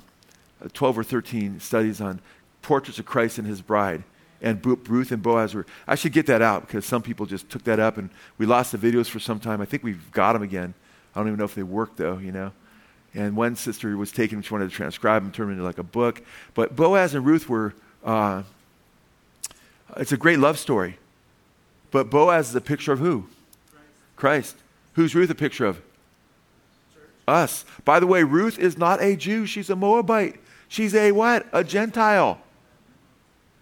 12 or 13 studies on portraits of Christ and his bride. And Ruth and Boaz were, I should get that out because some people just took that up and we lost the videos for some time. I think we've got them again. I don't even know if they work though, you know. And one sister was taking, she wanted to transcribe them, turn them into like a book. But Boaz and Ruth were, uh, it's a great love story. But Boaz is a picture of who? Christ. Who's Ruth a picture of? Us. By the way, Ruth is not a Jew, she's a Moabite. She's a what? A Gentile.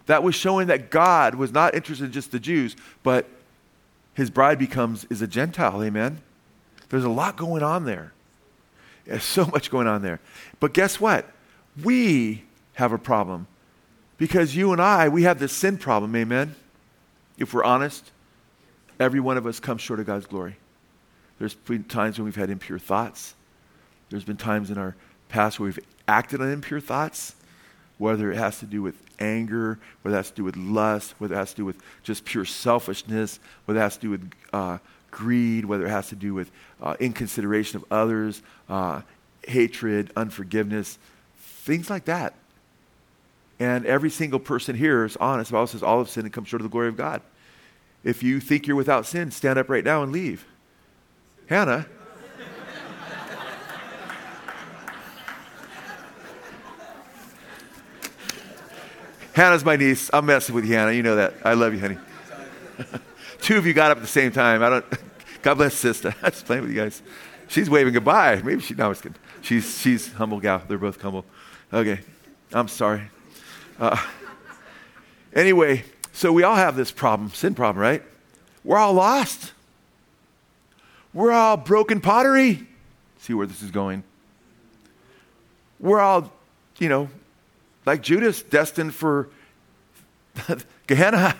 That was showing that God was not interested in just the Jews, but his bride becomes is a Gentile, amen. There's a lot going on there. There's so much going on there. But guess what? We have a problem. Because you and I, we have this sin problem, amen? If we're honest, every one of us comes short of God's glory. There's been times when we've had impure thoughts. There's been times in our past where we've acted on impure thoughts, whether it has to do with anger, whether it has to do with lust, whether it has to do with just pure selfishness, whether it has to do with uh, greed, whether it has to do with uh, inconsideration of others, uh, hatred, unforgiveness, things like that. And every single person here is honest. The Bible says all of sin and come short of the glory of God. If you think you're without sin, stand up right now and leave. Hannah. Hannah's my niece. I'm messing with you, Hannah. You know that. I love you, honey. Two of you got up at the same time. I don't. God bless sister. I'm just playing with you guys. She's waving goodbye. Maybe she. No, I was kidding. She's she's humble gal. They're both humble. Okay. I'm sorry. Uh, anyway, so we all have this problem, sin problem, right? We're all lost. We're all broken pottery. See where this is going. We're all, you know, like Judas, destined for Gehenna,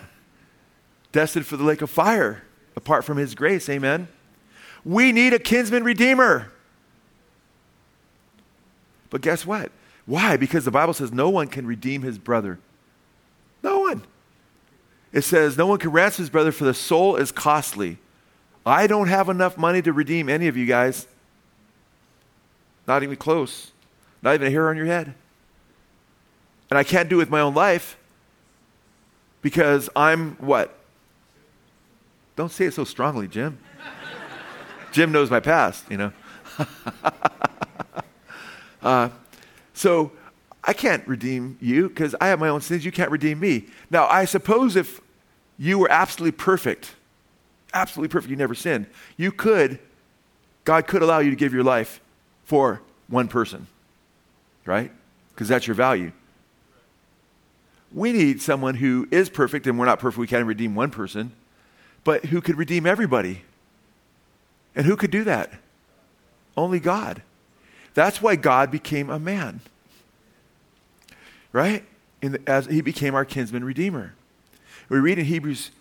destined for the lake of fire, apart from his grace. Amen. We need a kinsman redeemer. But guess what? Why? Because the Bible says no one can redeem his brother. It says no one can ransom his brother, for the soul is costly. I don't have enough money to redeem any of you guys. Not even close. Not even a hair on your head. And I can't do it with my own life because I'm what? Don't say it so strongly, Jim. Jim knows my past, you know. uh, so I can't redeem you because I have my own sins. You can't redeem me. Now, I suppose if you were absolutely perfect, absolutely perfect, you never sinned, you could, God could allow you to give your life for one person, right? Because that's your value. We need someone who is perfect, and we're not perfect, we can't redeem one person, but who could redeem everybody. And who could do that? Only God. That's why God became a man. Right? The, as he became our kinsman redeemer. We read in Hebrews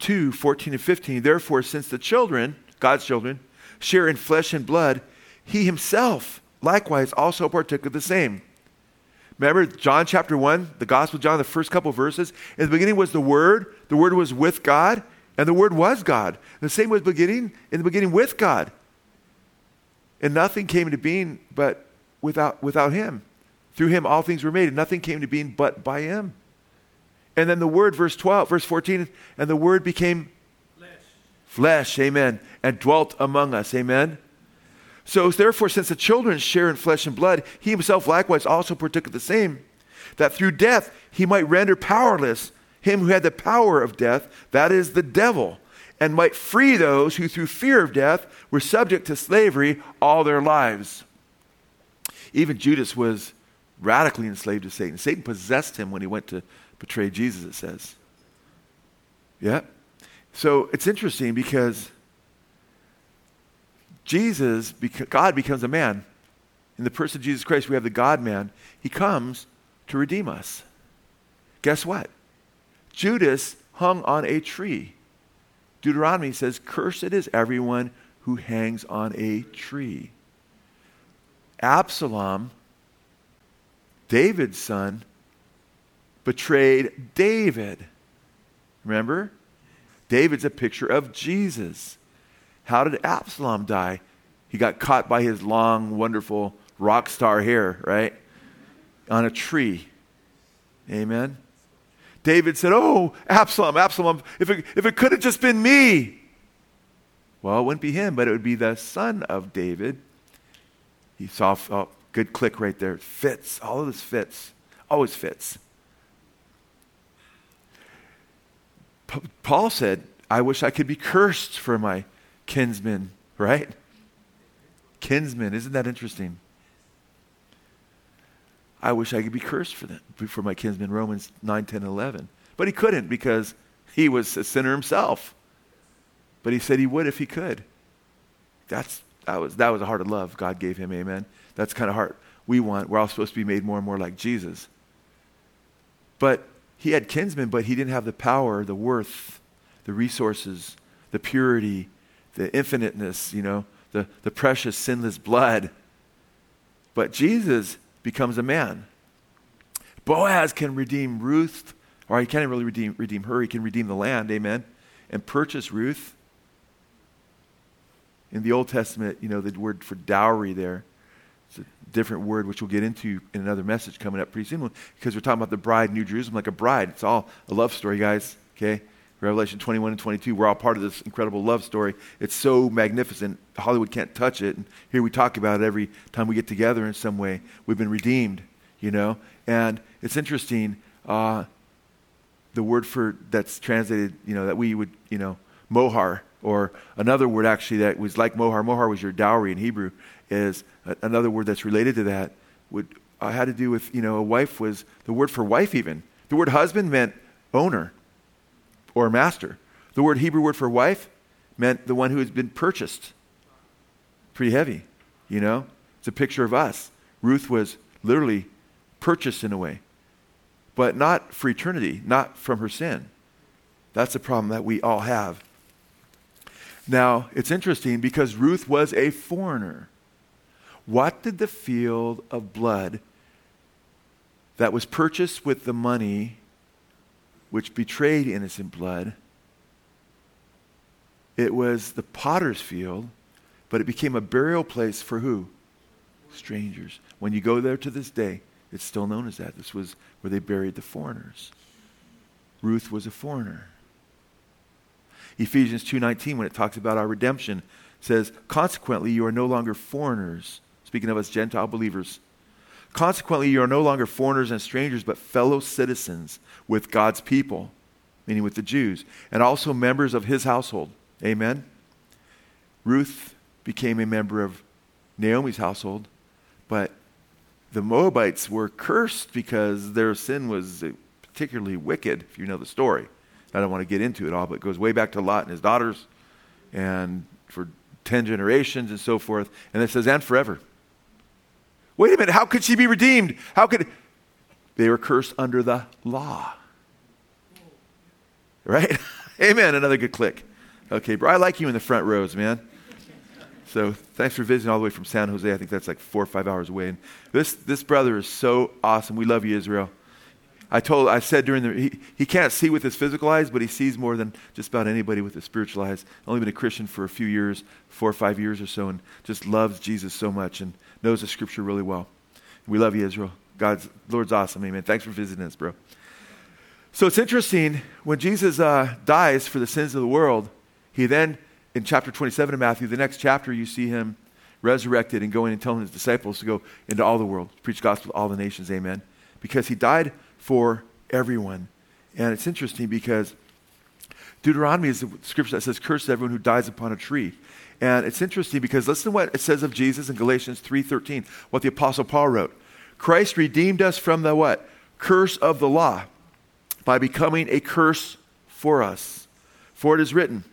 2 14 and 15, therefore, since the children, God's children, share in flesh and blood, he himself likewise also partook of the same. Remember John chapter 1, the Gospel John, the first couple verses? In the beginning was the Word, the Word was with God, and the Word was God. The same was beginning, in the beginning with God. And nothing came into being but without, without him. Through him all things were made, and nothing came to being but by him. And then the word, verse 12, verse 14, and the word became flesh, flesh amen, and dwelt among us, amen. So therefore, since the children share in flesh and blood, he himself likewise also partook of the same, that through death he might render powerless him who had the power of death, that is the devil and might free those who, through fear of death, were subject to slavery all their lives. Even Judas was radically enslaved to Satan. Satan possessed him when he went to betray Jesus, it says. Yeah. So it's interesting because Jesus, God becomes a man. In the person of Jesus Christ, we have the God man. He comes to redeem us. Guess what? Judas hung on a tree Deuteronomy says, Cursed is everyone who hangs on a tree. Absalom, David's son, betrayed David. Remember? David's a picture of Jesus. How did Absalom die? He got caught by his long, wonderful rock star hair, right? On a tree. Amen. David said, Oh, Absalom, Absalom, if it, if it could have just been me. Well, it wouldn't be him, but it would be the son of David. He saw, oh, good click right there. fits. All of this fits. Always fits. P- Paul said, I wish I could be cursed for my kinsmen, right? Kinsmen. Isn't that interesting? I wish I could be cursed for them, for my kinsmen, Romans 9, 10, 11. But he couldn't because he was a sinner himself. But he said he would if he could. That's, that, was, that was a heart of love God gave him, amen. That's kind of heart we want. We're all supposed to be made more and more like Jesus. But he had kinsmen, but he didn't have the power, the worth, the resources, the purity, the infiniteness, you know, the, the precious, sinless blood. But Jesus becomes a man. Boaz can redeem Ruth, or he can't really redeem, redeem her, he can redeem the land, amen, and purchase Ruth. In the Old Testament, you know, the word for dowry there, it's a different word which we'll get into in another message coming up pretty soon because we're talking about the bride, New Jerusalem, like a bride. It's all a love story, guys, okay? Revelation 21 and 22, we're all part of this incredible love story. It's so magnificent, Hollywood can't touch it. And here we talk about it every time we get together in some way. We've been redeemed, you know? And it's interesting, uh, the word for that's translated, you know, that we would, you know, mohar, or another word actually that was like mohar. Mohar was your dowry in Hebrew, is another word that's related to that. Would uh, had to do with, you know, a wife was the word for wife even. The word husband meant owner or master. The word Hebrew word for wife meant the one who has been purchased. Pretty heavy, you know? It's a picture of us. Ruth was literally purchased in a way, but not for eternity, not from her sin. That's a problem that we all have. Now, it's interesting because Ruth was a foreigner. What did the field of blood that was purchased with the money which betrayed innocent blood. It was the potter's field, but it became a burial place for who? Strangers. When you go there to this day, it's still known as that. This was where they buried the foreigners. Ruth was a foreigner. Ephesians 2:19 when it talks about our redemption says, "Consequently, you are no longer foreigners." Speaking of us Gentile believers, Consequently, you are no longer foreigners and strangers, but fellow citizens with God's people, meaning with the Jews, and also members of his household. Amen. Ruth became a member of Naomi's household, but the Moabites were cursed because their sin was particularly wicked, if you know the story. I don't want to get into it all, but it goes way back to Lot and his daughters, and for 10 generations and so forth. And it says, and forever. Wait a minute, how could she be redeemed? How could they were cursed under the law? Right? Amen. Another good click. Okay, bro, I like you in the front rows, man. So thanks for visiting all the way from San Jose. I think that's like four or five hours away. And this this brother is so awesome. We love you, Israel. I told, I said during the, he, he can't see with his physical eyes, but he sees more than just about anybody with his spiritual eyes. Only been a Christian for a few years, four or five years or so, and just loves Jesus so much and knows the scripture really well. We love you, Israel. God's, Lord's awesome. Amen. Thanks for visiting us, bro. So it's interesting, when Jesus uh, dies for the sins of the world, he then, in chapter 27 of Matthew, the next chapter, you see him resurrected and going and telling his disciples to go into all the world, preach gospel to all the nations. Amen. Because he died for everyone. And it's interesting because Deuteronomy is the scripture that says, Curse everyone who dies upon a tree. And it's interesting because listen to what it says of Jesus in Galatians 3.13, what the Apostle Paul wrote. Christ redeemed us from the what? Curse of the law by becoming a curse for us. For it is written,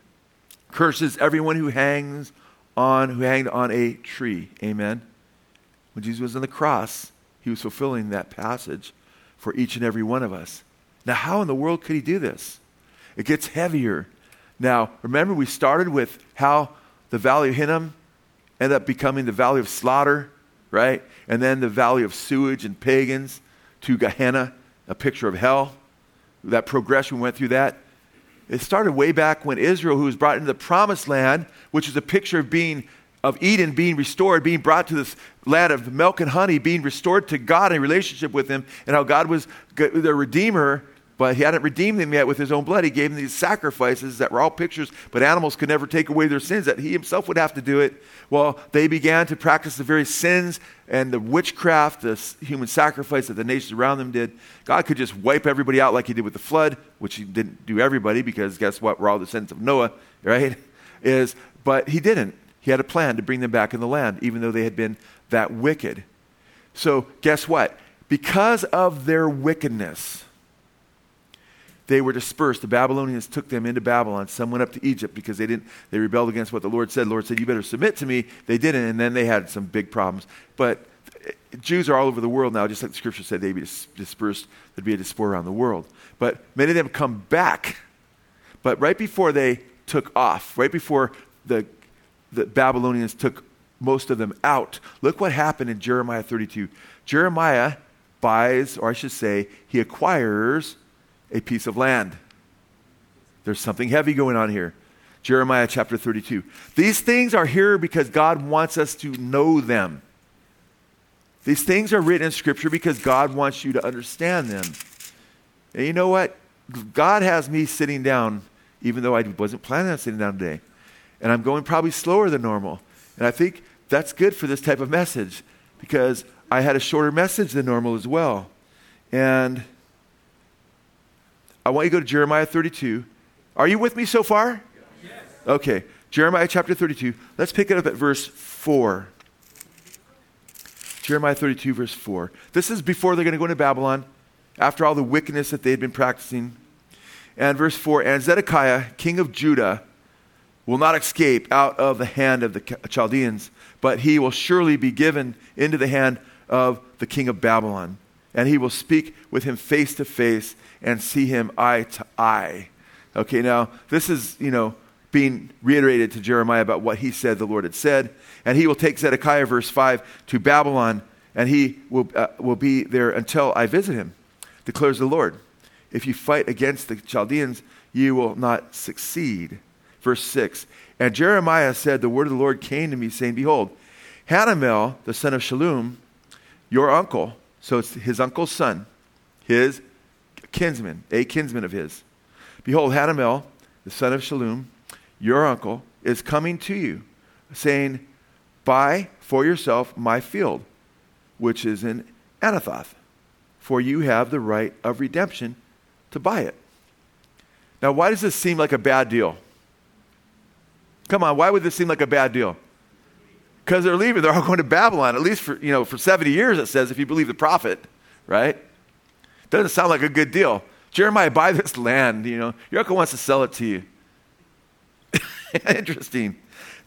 curses everyone who hangs on, who hanged on a tree. Amen. When Jesus was on the cross, he was fulfilling that passage for each and every one of us. Now, how in the world could he do this? It gets heavier. Now, remember, we started with how the Valley of Hinnom ended up becoming the Valley of Slaughter, right? And then the Valley of Sewage and Pagans to Gehenna, a picture of hell. That progression went through that. It started way back when Israel, who was brought into the promised land, which is a picture of being of Eden being restored, being brought to this land of milk and honey, being restored to God in relationship with Him, and how God was the Redeemer, but He hadn't redeemed them yet with His own blood. He gave them these sacrifices that were all pictures, but animals could never take away their sins, that He Himself would have to do it. Well, they began to practice the very sins and the witchcraft, the human sacrifice that the nations around them did. God could just wipe everybody out like He did with the flood, which He didn't do everybody because guess what? We're all descendants of Noah, right? Is but He didn't. He had a plan to bring them back in the land, even though they had been that wicked. So, guess what? Because of their wickedness, they were dispersed. The Babylonians took them into Babylon. Some went up to Egypt because they didn't they rebelled against what the Lord said. The Lord said, You better submit to me. They didn't, and then they had some big problems. But eh, Jews are all over the world now, just like the scripture said, they'd be dispersed, there'd be a diaspora around the world. But many of them come back. But right before they took off, right before the the Babylonians took most of them out. Look what happened in Jeremiah 32. Jeremiah buys, or I should say, he acquires a piece of land. There's something heavy going on here. Jeremiah chapter 32. These things are here because God wants us to know them. These things are written in Scripture because God wants you to understand them. And you know what? God has me sitting down, even though I wasn't planning on sitting down today and I'm going probably slower than normal. And I think that's good for this type of message because I had a shorter message than normal as well. And I want you to go to Jeremiah 32. Are you with me so far? Yes. Okay. Jeremiah chapter 32. Let's pick it up at verse 4. Jeremiah 32, verse 4. This is before they're going to go into Babylon, after all the wickedness that they had been practicing. And verse 4 And Zedekiah, king of Judah, will not escape out of the hand of the Chaldeans, but he will surely be given into the hand of the king of Babylon. And he will speak with him face to face and see him eye to eye. Okay, now this is, you know, being reiterated to Jeremiah about what he said the Lord had said. And he will take Zedekiah, verse 5, to Babylon, and he will, uh, will be there until I visit him, declares the Lord. If you fight against the Chaldeans, you will not succeed. Verse 6 And Jeremiah said, The word of the Lord came to me, saying, Behold, Hanamel, the son of Shallum, your uncle, so it's his uncle's son, his kinsman, a kinsman of his. Behold, Hanamel, the son of Shallum, your uncle, is coming to you, saying, Buy for yourself my field, which is in Anathoth, for you have the right of redemption to buy it. Now, why does this seem like a bad deal? Come on, why would this seem like a bad deal? Because they're leaving. They're all going to Babylon, at least for, you know, for 70 years, it says, if you believe the prophet, right? Doesn't sound like a good deal. Jeremiah, buy this land, you know. Your uncle wants to sell it to you. Interesting.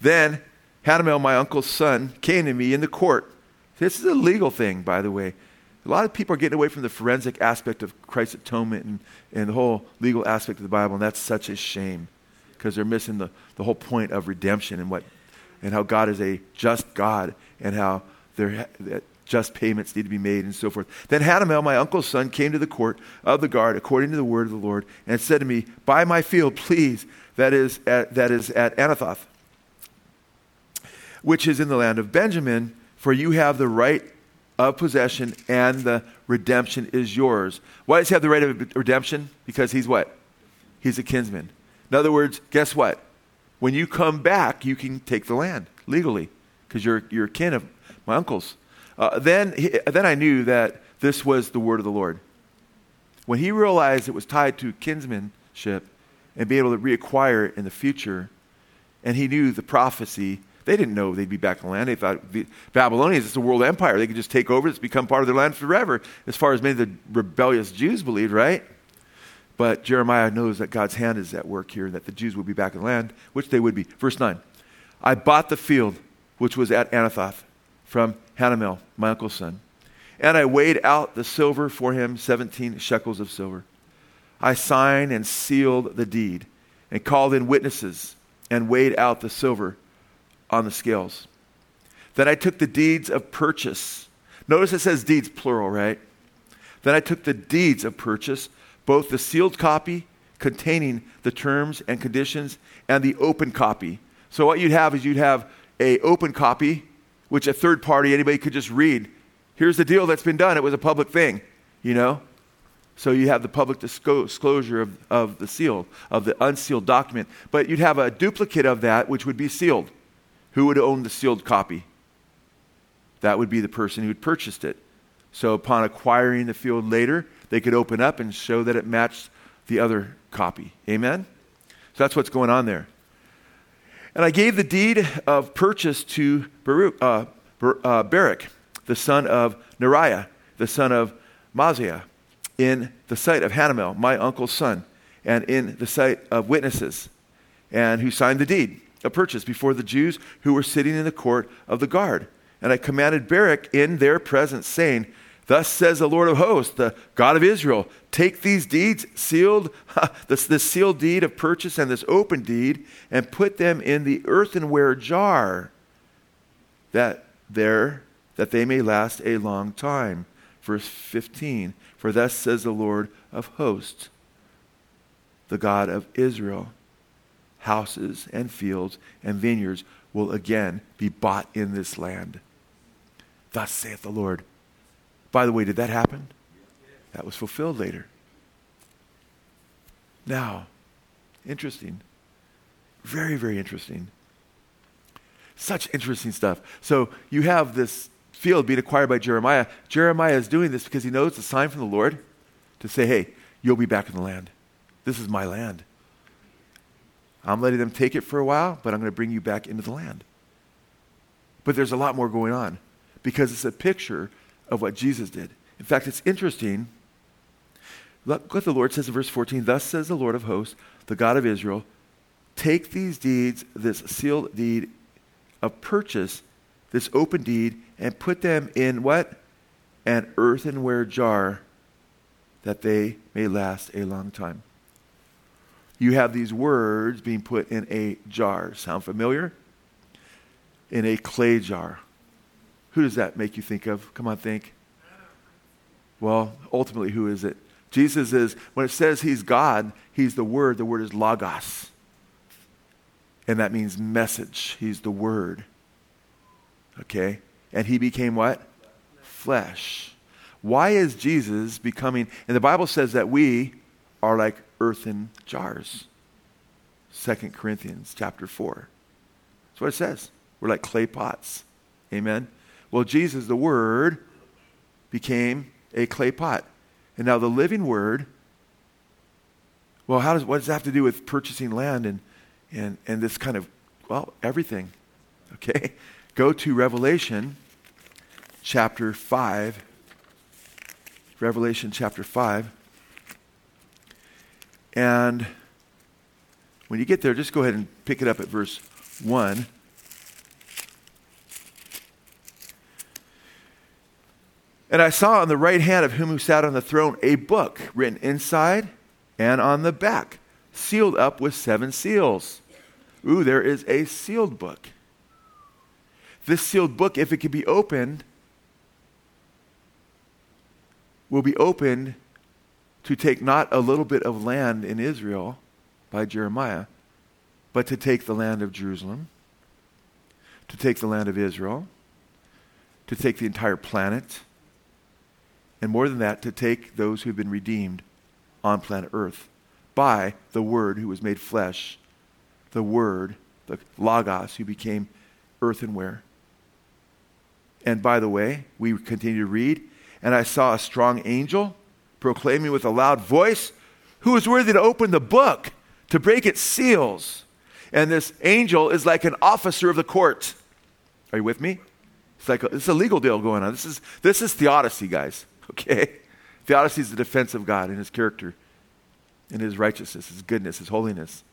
Then Hanamel, my uncle's son, came to me in the court. This is a legal thing, by the way. A lot of people are getting away from the forensic aspect of Christ's atonement and, and the whole legal aspect of the Bible, and that's such a shame because they're missing the, the whole point of redemption and what and how God is a just God and how there just payments need to be made and so forth. Then Hanamel, my uncle's son, came to the court of the guard according to the word of the Lord and said to me, Buy my field, please, that is at, that is at Anathoth, which is in the land of Benjamin, for you have the right of possession and the redemption is yours. Why does he have the right of redemption? Because he's what? He's a kinsman. In other words, guess what? When you come back, you can take the land legally because you're, you're kin of my uncle's. Uh, then, he, then I knew that this was the word of the Lord. When he realized it was tied to kinsmanship and be able to reacquire it in the future, and he knew the prophecy, they didn't know they'd be back in the land. They thought the Babylonians, it's a world empire. They could just take over, it's become part of their land forever, as far as many of the rebellious Jews believed, right? But Jeremiah knows that God's hand is at work here, and that the Jews will be back in the land, which they would be. Verse 9 I bought the field which was at Anathoth from Hanamel, my uncle's son, and I weighed out the silver for him, 17 shekels of silver. I signed and sealed the deed and called in witnesses and weighed out the silver on the scales. Then I took the deeds of purchase. Notice it says deeds plural, right? Then I took the deeds of purchase, both the sealed copy containing the terms and conditions and the open copy. So what you'd have is you'd have a open copy which a third party anybody could just read. Here's the deal that's been done. It was a public thing, you know? So you have the public disclosure of, of the seal, of the unsealed document. But you'd have a duplicate of that, which would be sealed. Who would own the sealed copy? That would be the person who had purchased it. So upon acquiring the field later, they could open up and show that it matched the other copy. Amen? So that's what's going on there. And I gave the deed of purchase to Baruch, uh, Bar- uh, Barak, the son of Neriah, the son of Mahseiah in the sight of Hanamel, my uncle's son, and in the sight of witnesses, and who signed the deed of purchase before the Jews who were sitting in the court of the guard. And I commanded Barak in their presence, saying, Thus says the Lord of hosts, the God of Israel, take these deeds, sealed, this, this sealed deed of purchase and this open deed, and put them in the earthenware jar, that there, that they may last a long time. Verse 15. For thus says the Lord of hosts, the God of Israel houses and fields and vineyards will again be bought in this land. Thus saith the Lord. By the way, did that happen? That was fulfilled later. Now, interesting. Very, very interesting. Such interesting stuff. So you have this field being acquired by Jeremiah. Jeremiah is doing this because he knows it's a sign from the Lord to say, hey, you'll be back in the land. This is my land. I'm letting them take it for a while, but I'm going to bring you back into the land. But there's a lot more going on because it's a picture of what Jesus did. In fact, it's interesting. Look what the Lord says in verse 14 Thus says the Lord of hosts, the God of Israel, take these deeds, this sealed deed of purchase, this open deed, and put them in what? An earthenware jar that they may last a long time. You have these words being put in a jar. Sound familiar? In a clay jar. Who does that make you think of? Come on, think. Well, ultimately, who is it? Jesus is, when it says he's God, he's the Word. The Word is Logos. And that means message. He's the Word. Okay? And he became what? Flesh. Why is Jesus becoming, and the Bible says that we are like earthen jars. 2 Corinthians chapter 4. That's what it says. We're like clay pots. Amen? Well, Jesus, the Word, became a clay pot. And now the living Word, well, how does, what does that have to do with purchasing land and, and, and this kind of, well, everything? Okay? Go to Revelation chapter 5. Revelation chapter 5. And when you get there, just go ahead and pick it up at verse 1. And I saw on the right hand of him who sat on the throne a book written inside and on the back, sealed up with seven seals. Ooh, there is a sealed book. This sealed book, if it can be opened, will be opened to take not a little bit of land in Israel by Jeremiah, but to take the land of Jerusalem, to take the land of Israel, to take the entire planet, and more than that, to take those who've been redeemed on planet Earth by the Word who was made flesh, the Word, the Logos, who became earthenware. And by the way, we continue to read, and I saw a strong angel proclaiming with a loud voice, Who is worthy to open the book, to break its seals? And this angel is like an officer of the court. Are you with me? It's like a, it's a legal deal going on. This is, this is theodicy, guys. Okay? Theodicy is the defense of God and his character, and his righteousness, his goodness, his holiness.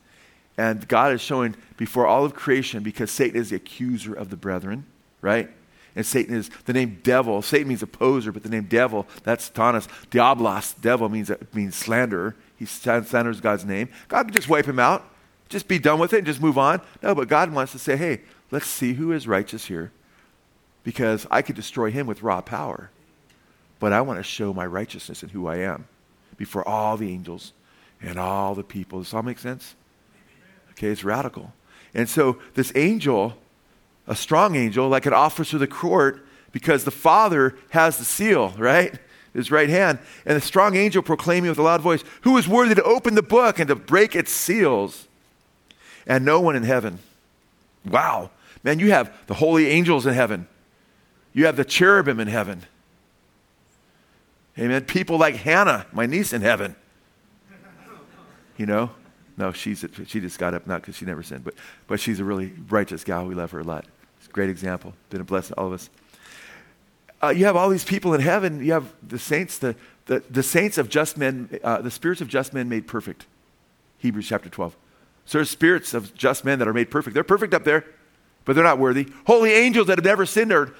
And God is showing before all of creation, because Satan is the accuser of the brethren, right? And Satan is the name devil. Satan means opposer, but the name devil, that's Tanis. Diablos, devil means, uh, means slanderer. He slanders God's name. God could just wipe him out. just be done with it and just move on. No, but God wants to say, hey, let's see who is righteous here because I could destroy him with raw power. But I want to show my righteousness and who I am before all the angels and all the people. Does that make sense? Okay, it's radical. And so this angel, a strong angel, like an officer of the court, because the Father has the seal, right? His right hand. And the strong angel proclaiming with a loud voice, Who is worthy to open the book and to break its seals? And no one in heaven. Wow. Man, you have the holy angels in heaven. You have the cherubim in heaven. Amen. People like Hannah, my niece in heaven. You know? No, she's she just got up, not because she never sinned, but, but she's a really righteous gal. We love her a lot. It's a great example. Been a blessing to all of us. Uh, you have all these people in heaven. You have the saints, the, the, the saints of just men, uh, the spirits of just men made perfect. Hebrews chapter 12. So there's spirits of just men that are made perfect. They're perfect up there, but they're not worthy. Holy angels that have never sinned are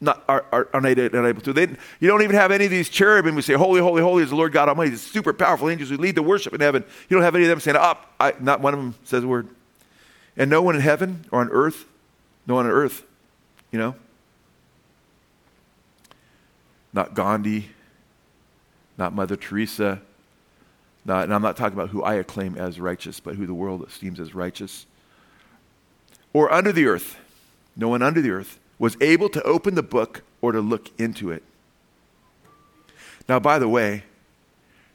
not, are, are, are not able to. They, you don't even have any of these cherubim who say, Holy, holy, holy is the Lord God Almighty. These super powerful angels who lead the worship in heaven. You don't have any of them saying, Up. I, not one of them says a word. And no one in heaven or on earth, no one on earth, you know. Not Gandhi, not Mother Teresa, not, and I'm not talking about who I acclaim as righteous, but who the world esteems as righteous. Or under the earth, no one under the earth was able to open the book or to look into it. Now, by the way,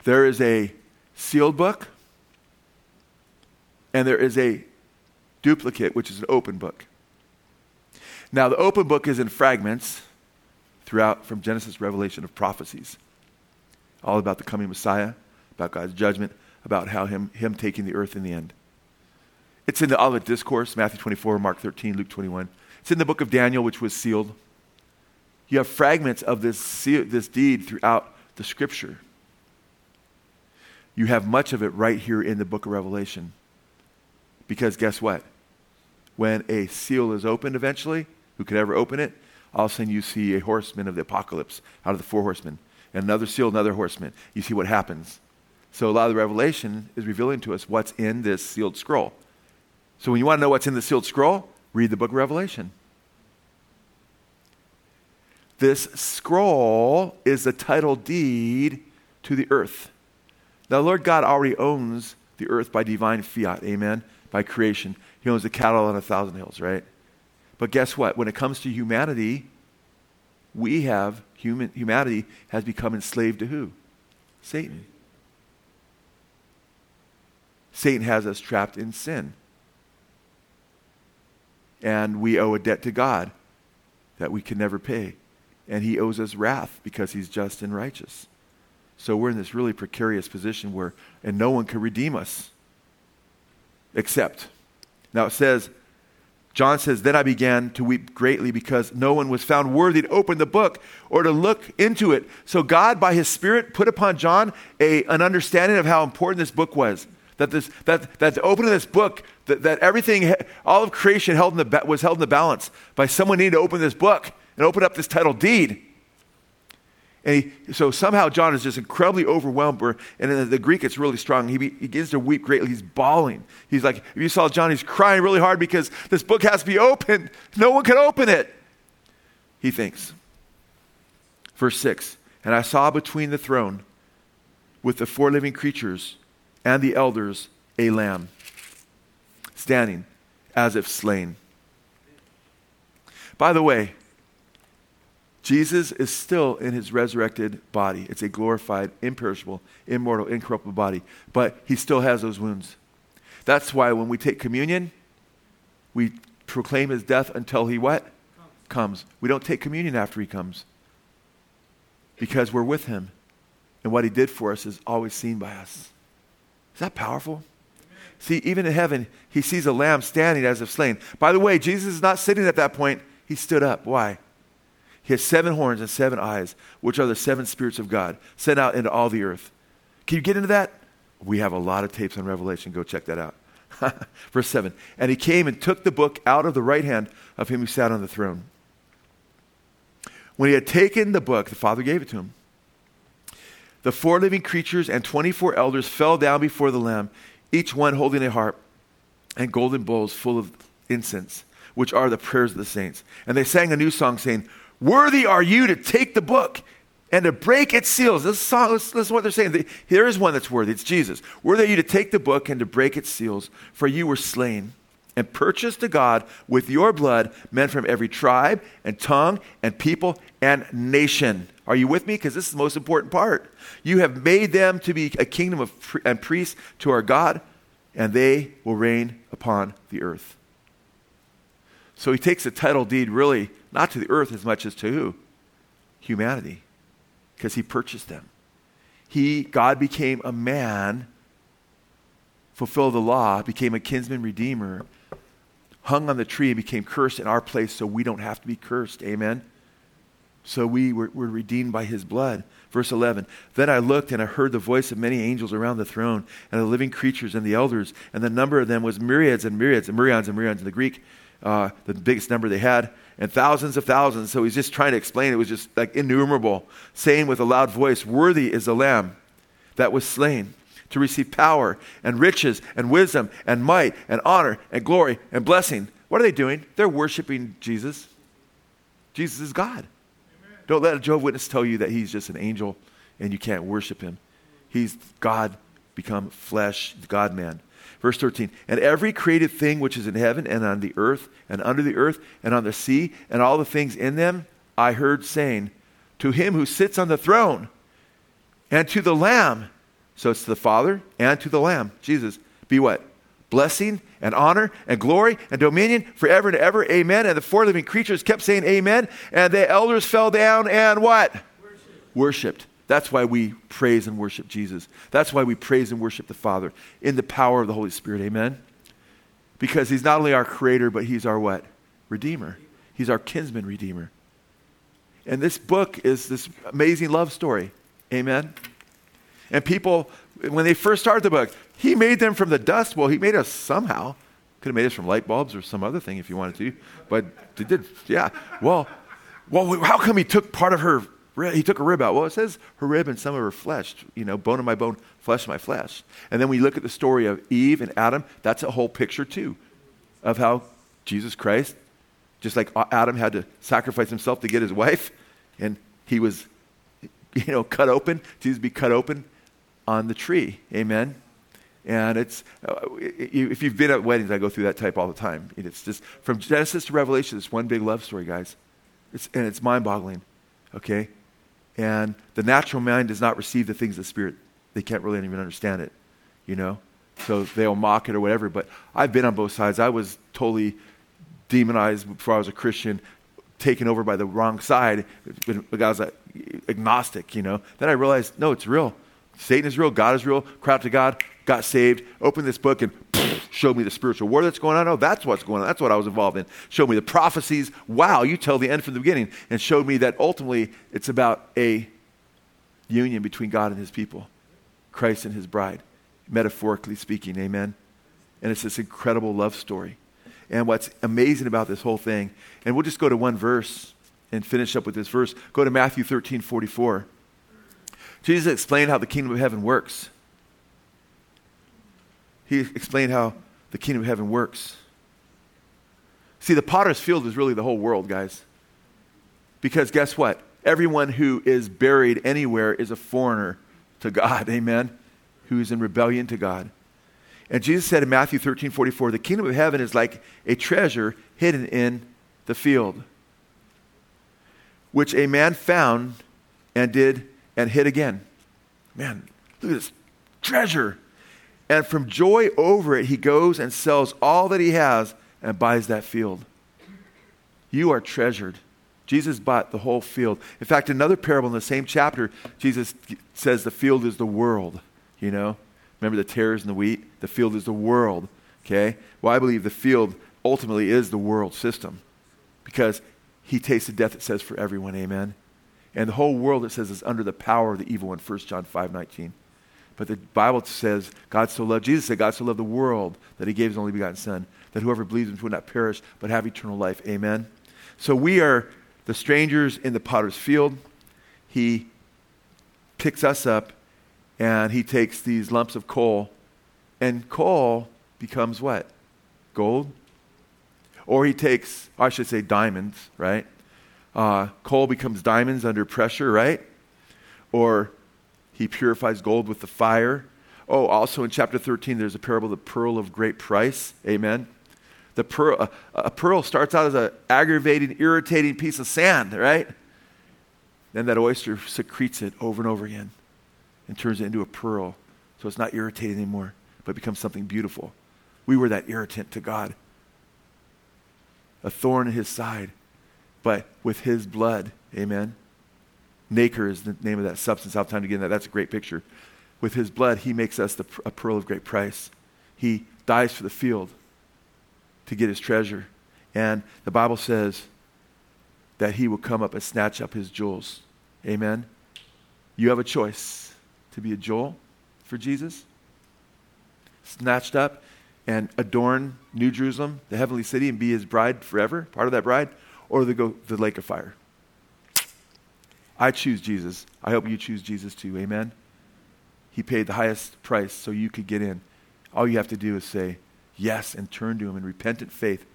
there is a sealed book and there is a duplicate, which is an open book. Now, the open book is in fragments throughout from Genesis, Revelation of prophecies, all about the coming Messiah, about God's judgment, about how him, him taking the earth in the end. It's in the Olivet Discourse, Matthew 24, Mark 13, Luke 21. It's in the book of Daniel, which was sealed. You have fragments of this, this deed throughout the scripture. You have much of it right here in the book of Revelation. Because guess what? When a seal is opened eventually, who could ever open it? All of a sudden you see a horseman of the apocalypse out of the four horsemen. And another seal, another horseman. You see what happens. So a lot of the revelation is revealing to us what's in this sealed scroll. So when you want to know what's in the sealed scroll, Read the book of Revelation. This scroll is the title deed to the earth. Now, Lord God already owns the earth by divine fiat, amen, by creation. He owns the cattle on a thousand hills, right? But guess what? When it comes to humanity, we have, human, humanity has become enslaved to who? Satan. Satan has us trapped in sin and we owe a debt to God that we can never pay. And he owes us wrath because he's just and righteous. So we're in this really precarious position where, and no one can redeem us except. Now it says, John says, Then I began to weep greatly because no one was found worthy to open the book or to look into it. So God, by his Spirit, put upon John a, an understanding of how important this book was. That, this, that, that the opening of this book, that, that everything, all of creation held in the, was held in the balance by someone needing to open this book and open up this title deed. And he, so somehow John is just incredibly overwhelmed. And in the Greek, it's really strong. He, he begins to weep greatly. He's bawling. He's like, if you saw John, he's crying really hard because this book has to be opened. No one can open it. He thinks. Verse 6 And I saw between the throne with the four living creatures and the elders a lamb, standing as if slain. By the way, Jesus is still in his resurrected body. It's a glorified, imperishable, immortal, incorruptible body, but he still has those wounds. That's why when we take communion, we proclaim his death until he what? Comes. We don't take communion after he comes because we're with him. And what he did for us is always seen by us. Is that powerful? See, even in heaven, he sees a lamb standing as if slain. By the way, Jesus is not sitting at that point. He stood up. Why? He has seven horns and seven eyes, which are the seven spirits of God, sent out into all the earth. Can you get into that? We have a lot of tapes on Revelation. Go check that out. Verse 7 And he came and took the book out of the right hand of him who sat on the throne. When he had taken the book, the Father gave it to him. The four living creatures and 24 elders fell down before the Lamb, each one holding a harp and golden bowls full of incense, which are the prayers of the saints. And they sang a new song saying, Worthy are you to take the book and to break its seals. This, song, this is what they're saying. There is one that's worthy. It's Jesus. Worthy are you to take the book and to break its seals, for you were slain and purchased to God with your blood men from every tribe and tongue and people and nation. Are you with me? Because this is the most important part. You have made them to be a kingdom of and priests to our God, and they will reign upon the earth. So he takes the title deed really not to the earth as much as to who? Humanity. Because he purchased them. He, God became a man, fulfilled the law, became a kinsman redeemer, hung on the tree and became cursed in our place so we don't have to be cursed. Amen. So we were, were, redeemed by his blood. Verse 11 Then I looked and I heard the voice of many angels around the throne and the living creatures and the elders, and the number of them was myriads and myriads and myriads and myriads in the Greek, uh, the biggest number they had, and thousands of thousands. So he's just trying to explain it was just like innumerable, saying with a loud voice, Worthy is the Lamb that was slain to receive power and riches and wisdom and might and honor and glory and blessing. What are they doing? They're worshiping Jesus. Jesus is God. Don't let a Jehovah's Witness tell you that he's just an angel and you can't worship him. He's God become flesh, God man. Verse 13, and every created thing which is in heaven and on the earth and under the earth and on the sea and all the things in them, I heard saying, To him who sits on the throne and to the Lamb. So it's to the Father and to the Lamb, Jesus, be what? Blessing and honor and glory and dominion forever and ever. Amen. And the four living creatures kept saying amen. And the elders fell down and what? Worshipped. That's why we praise and worship Jesus. That's why we praise and worship the Father in the power of the Holy Spirit. Amen. Because he's not only our creator, but he's our what? Redeemer. He's our kinsman redeemer. And this book is this amazing love story. Amen. And people, when they first started the book, he made them from the dust. Well, he made us somehow. Could have made us from light bulbs or some other thing if you wanted to. But he did, yeah. Well, well, how come he took part of her, he took a rib out? Well, it says her rib and some of her flesh, you know, bone of my bone, flesh of my flesh. And then we look at the story of Eve and Adam, that's a whole picture too of how Jesus Christ, just like Adam had to sacrifice himself to get his wife, and he was, you know, cut open, Jesus be cut open on the tree. Amen. And it's, uh, if you've been at weddings, I go through that type all the time. It's just from Genesis to Revelation, it's one big love story, guys. It's, and it's mind boggling, okay? And the natural mind does not receive the things of the Spirit. They can't really even understand it, you know? So they'll mock it or whatever. But I've been on both sides. I was totally demonized before I was a Christian, taken over by the wrong side. But I was agnostic, you know? Then I realized, no, it's real. Satan is real. God is real. Crap to God got saved, opened this book, and showed me the spiritual war that's going on. Oh, that's what's going on. That's what I was involved in. Showed me the prophecies. Wow, you tell the end from the beginning. And showed me that ultimately it's about a union between God and his people, Christ and his bride, metaphorically speaking. Amen. And it's this incredible love story. And what's amazing about this whole thing, and we'll just go to one verse and finish up with this verse. Go to Matthew 13 44. Jesus explained how the kingdom of heaven works he explained how the kingdom of heaven works. See, the potter's field is really the whole world, guys. Because guess what? Everyone who is buried anywhere is a foreigner to God, amen? Who is in rebellion to God. And Jesus said in Matthew 13 44, the kingdom of heaven is like a treasure hidden in the field, which a man found and did and hit again. Man, look at this treasure and from joy over it, he goes and sells all that he has and buys that field. You are treasured. Jesus bought the whole field. In fact, another parable in the same chapter, Jesus says the field is the world. You know? Remember the tares and the wheat? The field is the world. Okay? Well, I believe the field ultimately is the world system because he tasted death, it says, for everyone. Amen? And the whole world, it says, is under the power of the evil one, 1 John 5 19. But the Bible says God so loved, Jesus said, God so loved the world that he gave his only begotten Son, that whoever believes in him would not perish, but have eternal life. Amen. So we are the strangers in the potter's field. He picks us up and he takes these lumps of coal, and coal becomes what? gold. Or he takes, I should say, diamonds, right? Uh, coal becomes diamonds under pressure, right? Or he purifies gold with the fire. Oh, also in chapter 13, there's a parable, the pearl of great price. Amen. The pearl, a, pearl starts out as an aggravating, irritating piece of sand, right? Then that oyster secretes it over and over again and turns it into a pearl. So it's not irritating anymore, but becomes something beautiful. We were that irritant to God. A thorn in his side, but with his blood, amen. Nacre is the name of that substance. I'll have time to get into that. That's a great picture. With his blood, he makes us the, a pearl of great price. He dies for the field to get his treasure. And the Bible says that he will come up and snatch up his jewels. Amen. You have a choice to be a jewel for Jesus, snatched up and adorn New Jerusalem, the heavenly city, and be his bride forever, part of that bride, or to go the lake of fire. I choose Jesus. I hope you choose Jesus too. Amen. He paid the highest price so you could get in. All you have to do is say yes and turn to him in repentant faith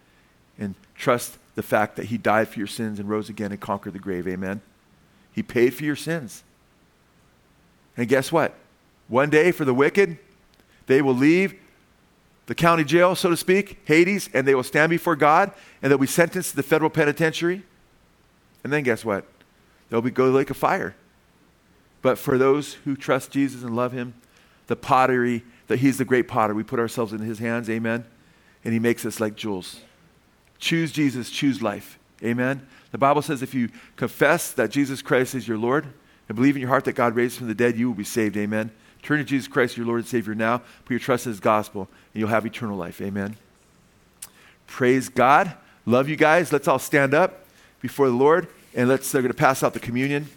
and trust the fact that he died for your sins and rose again and conquered the grave. Amen. He paid for your sins. And guess what? One day for the wicked, they will leave the county jail, so to speak, Hades, and they will stand before God and they'll be sentenced to the federal penitentiary. And then guess what? They'll be go to the lake of fire. But for those who trust Jesus and love him, the pottery, that he's the great potter, we put ourselves in his hands, amen. And he makes us like jewels. Choose Jesus, choose life. Amen. The Bible says if you confess that Jesus Christ is your Lord and believe in your heart that God raised from the dead, you will be saved. Amen. Turn to Jesus Christ, your Lord and Savior now. Put your trust in his gospel, and you'll have eternal life. Amen. Praise God. Love you guys. Let's all stand up before the Lord, and let's, they're going to pass out the communion.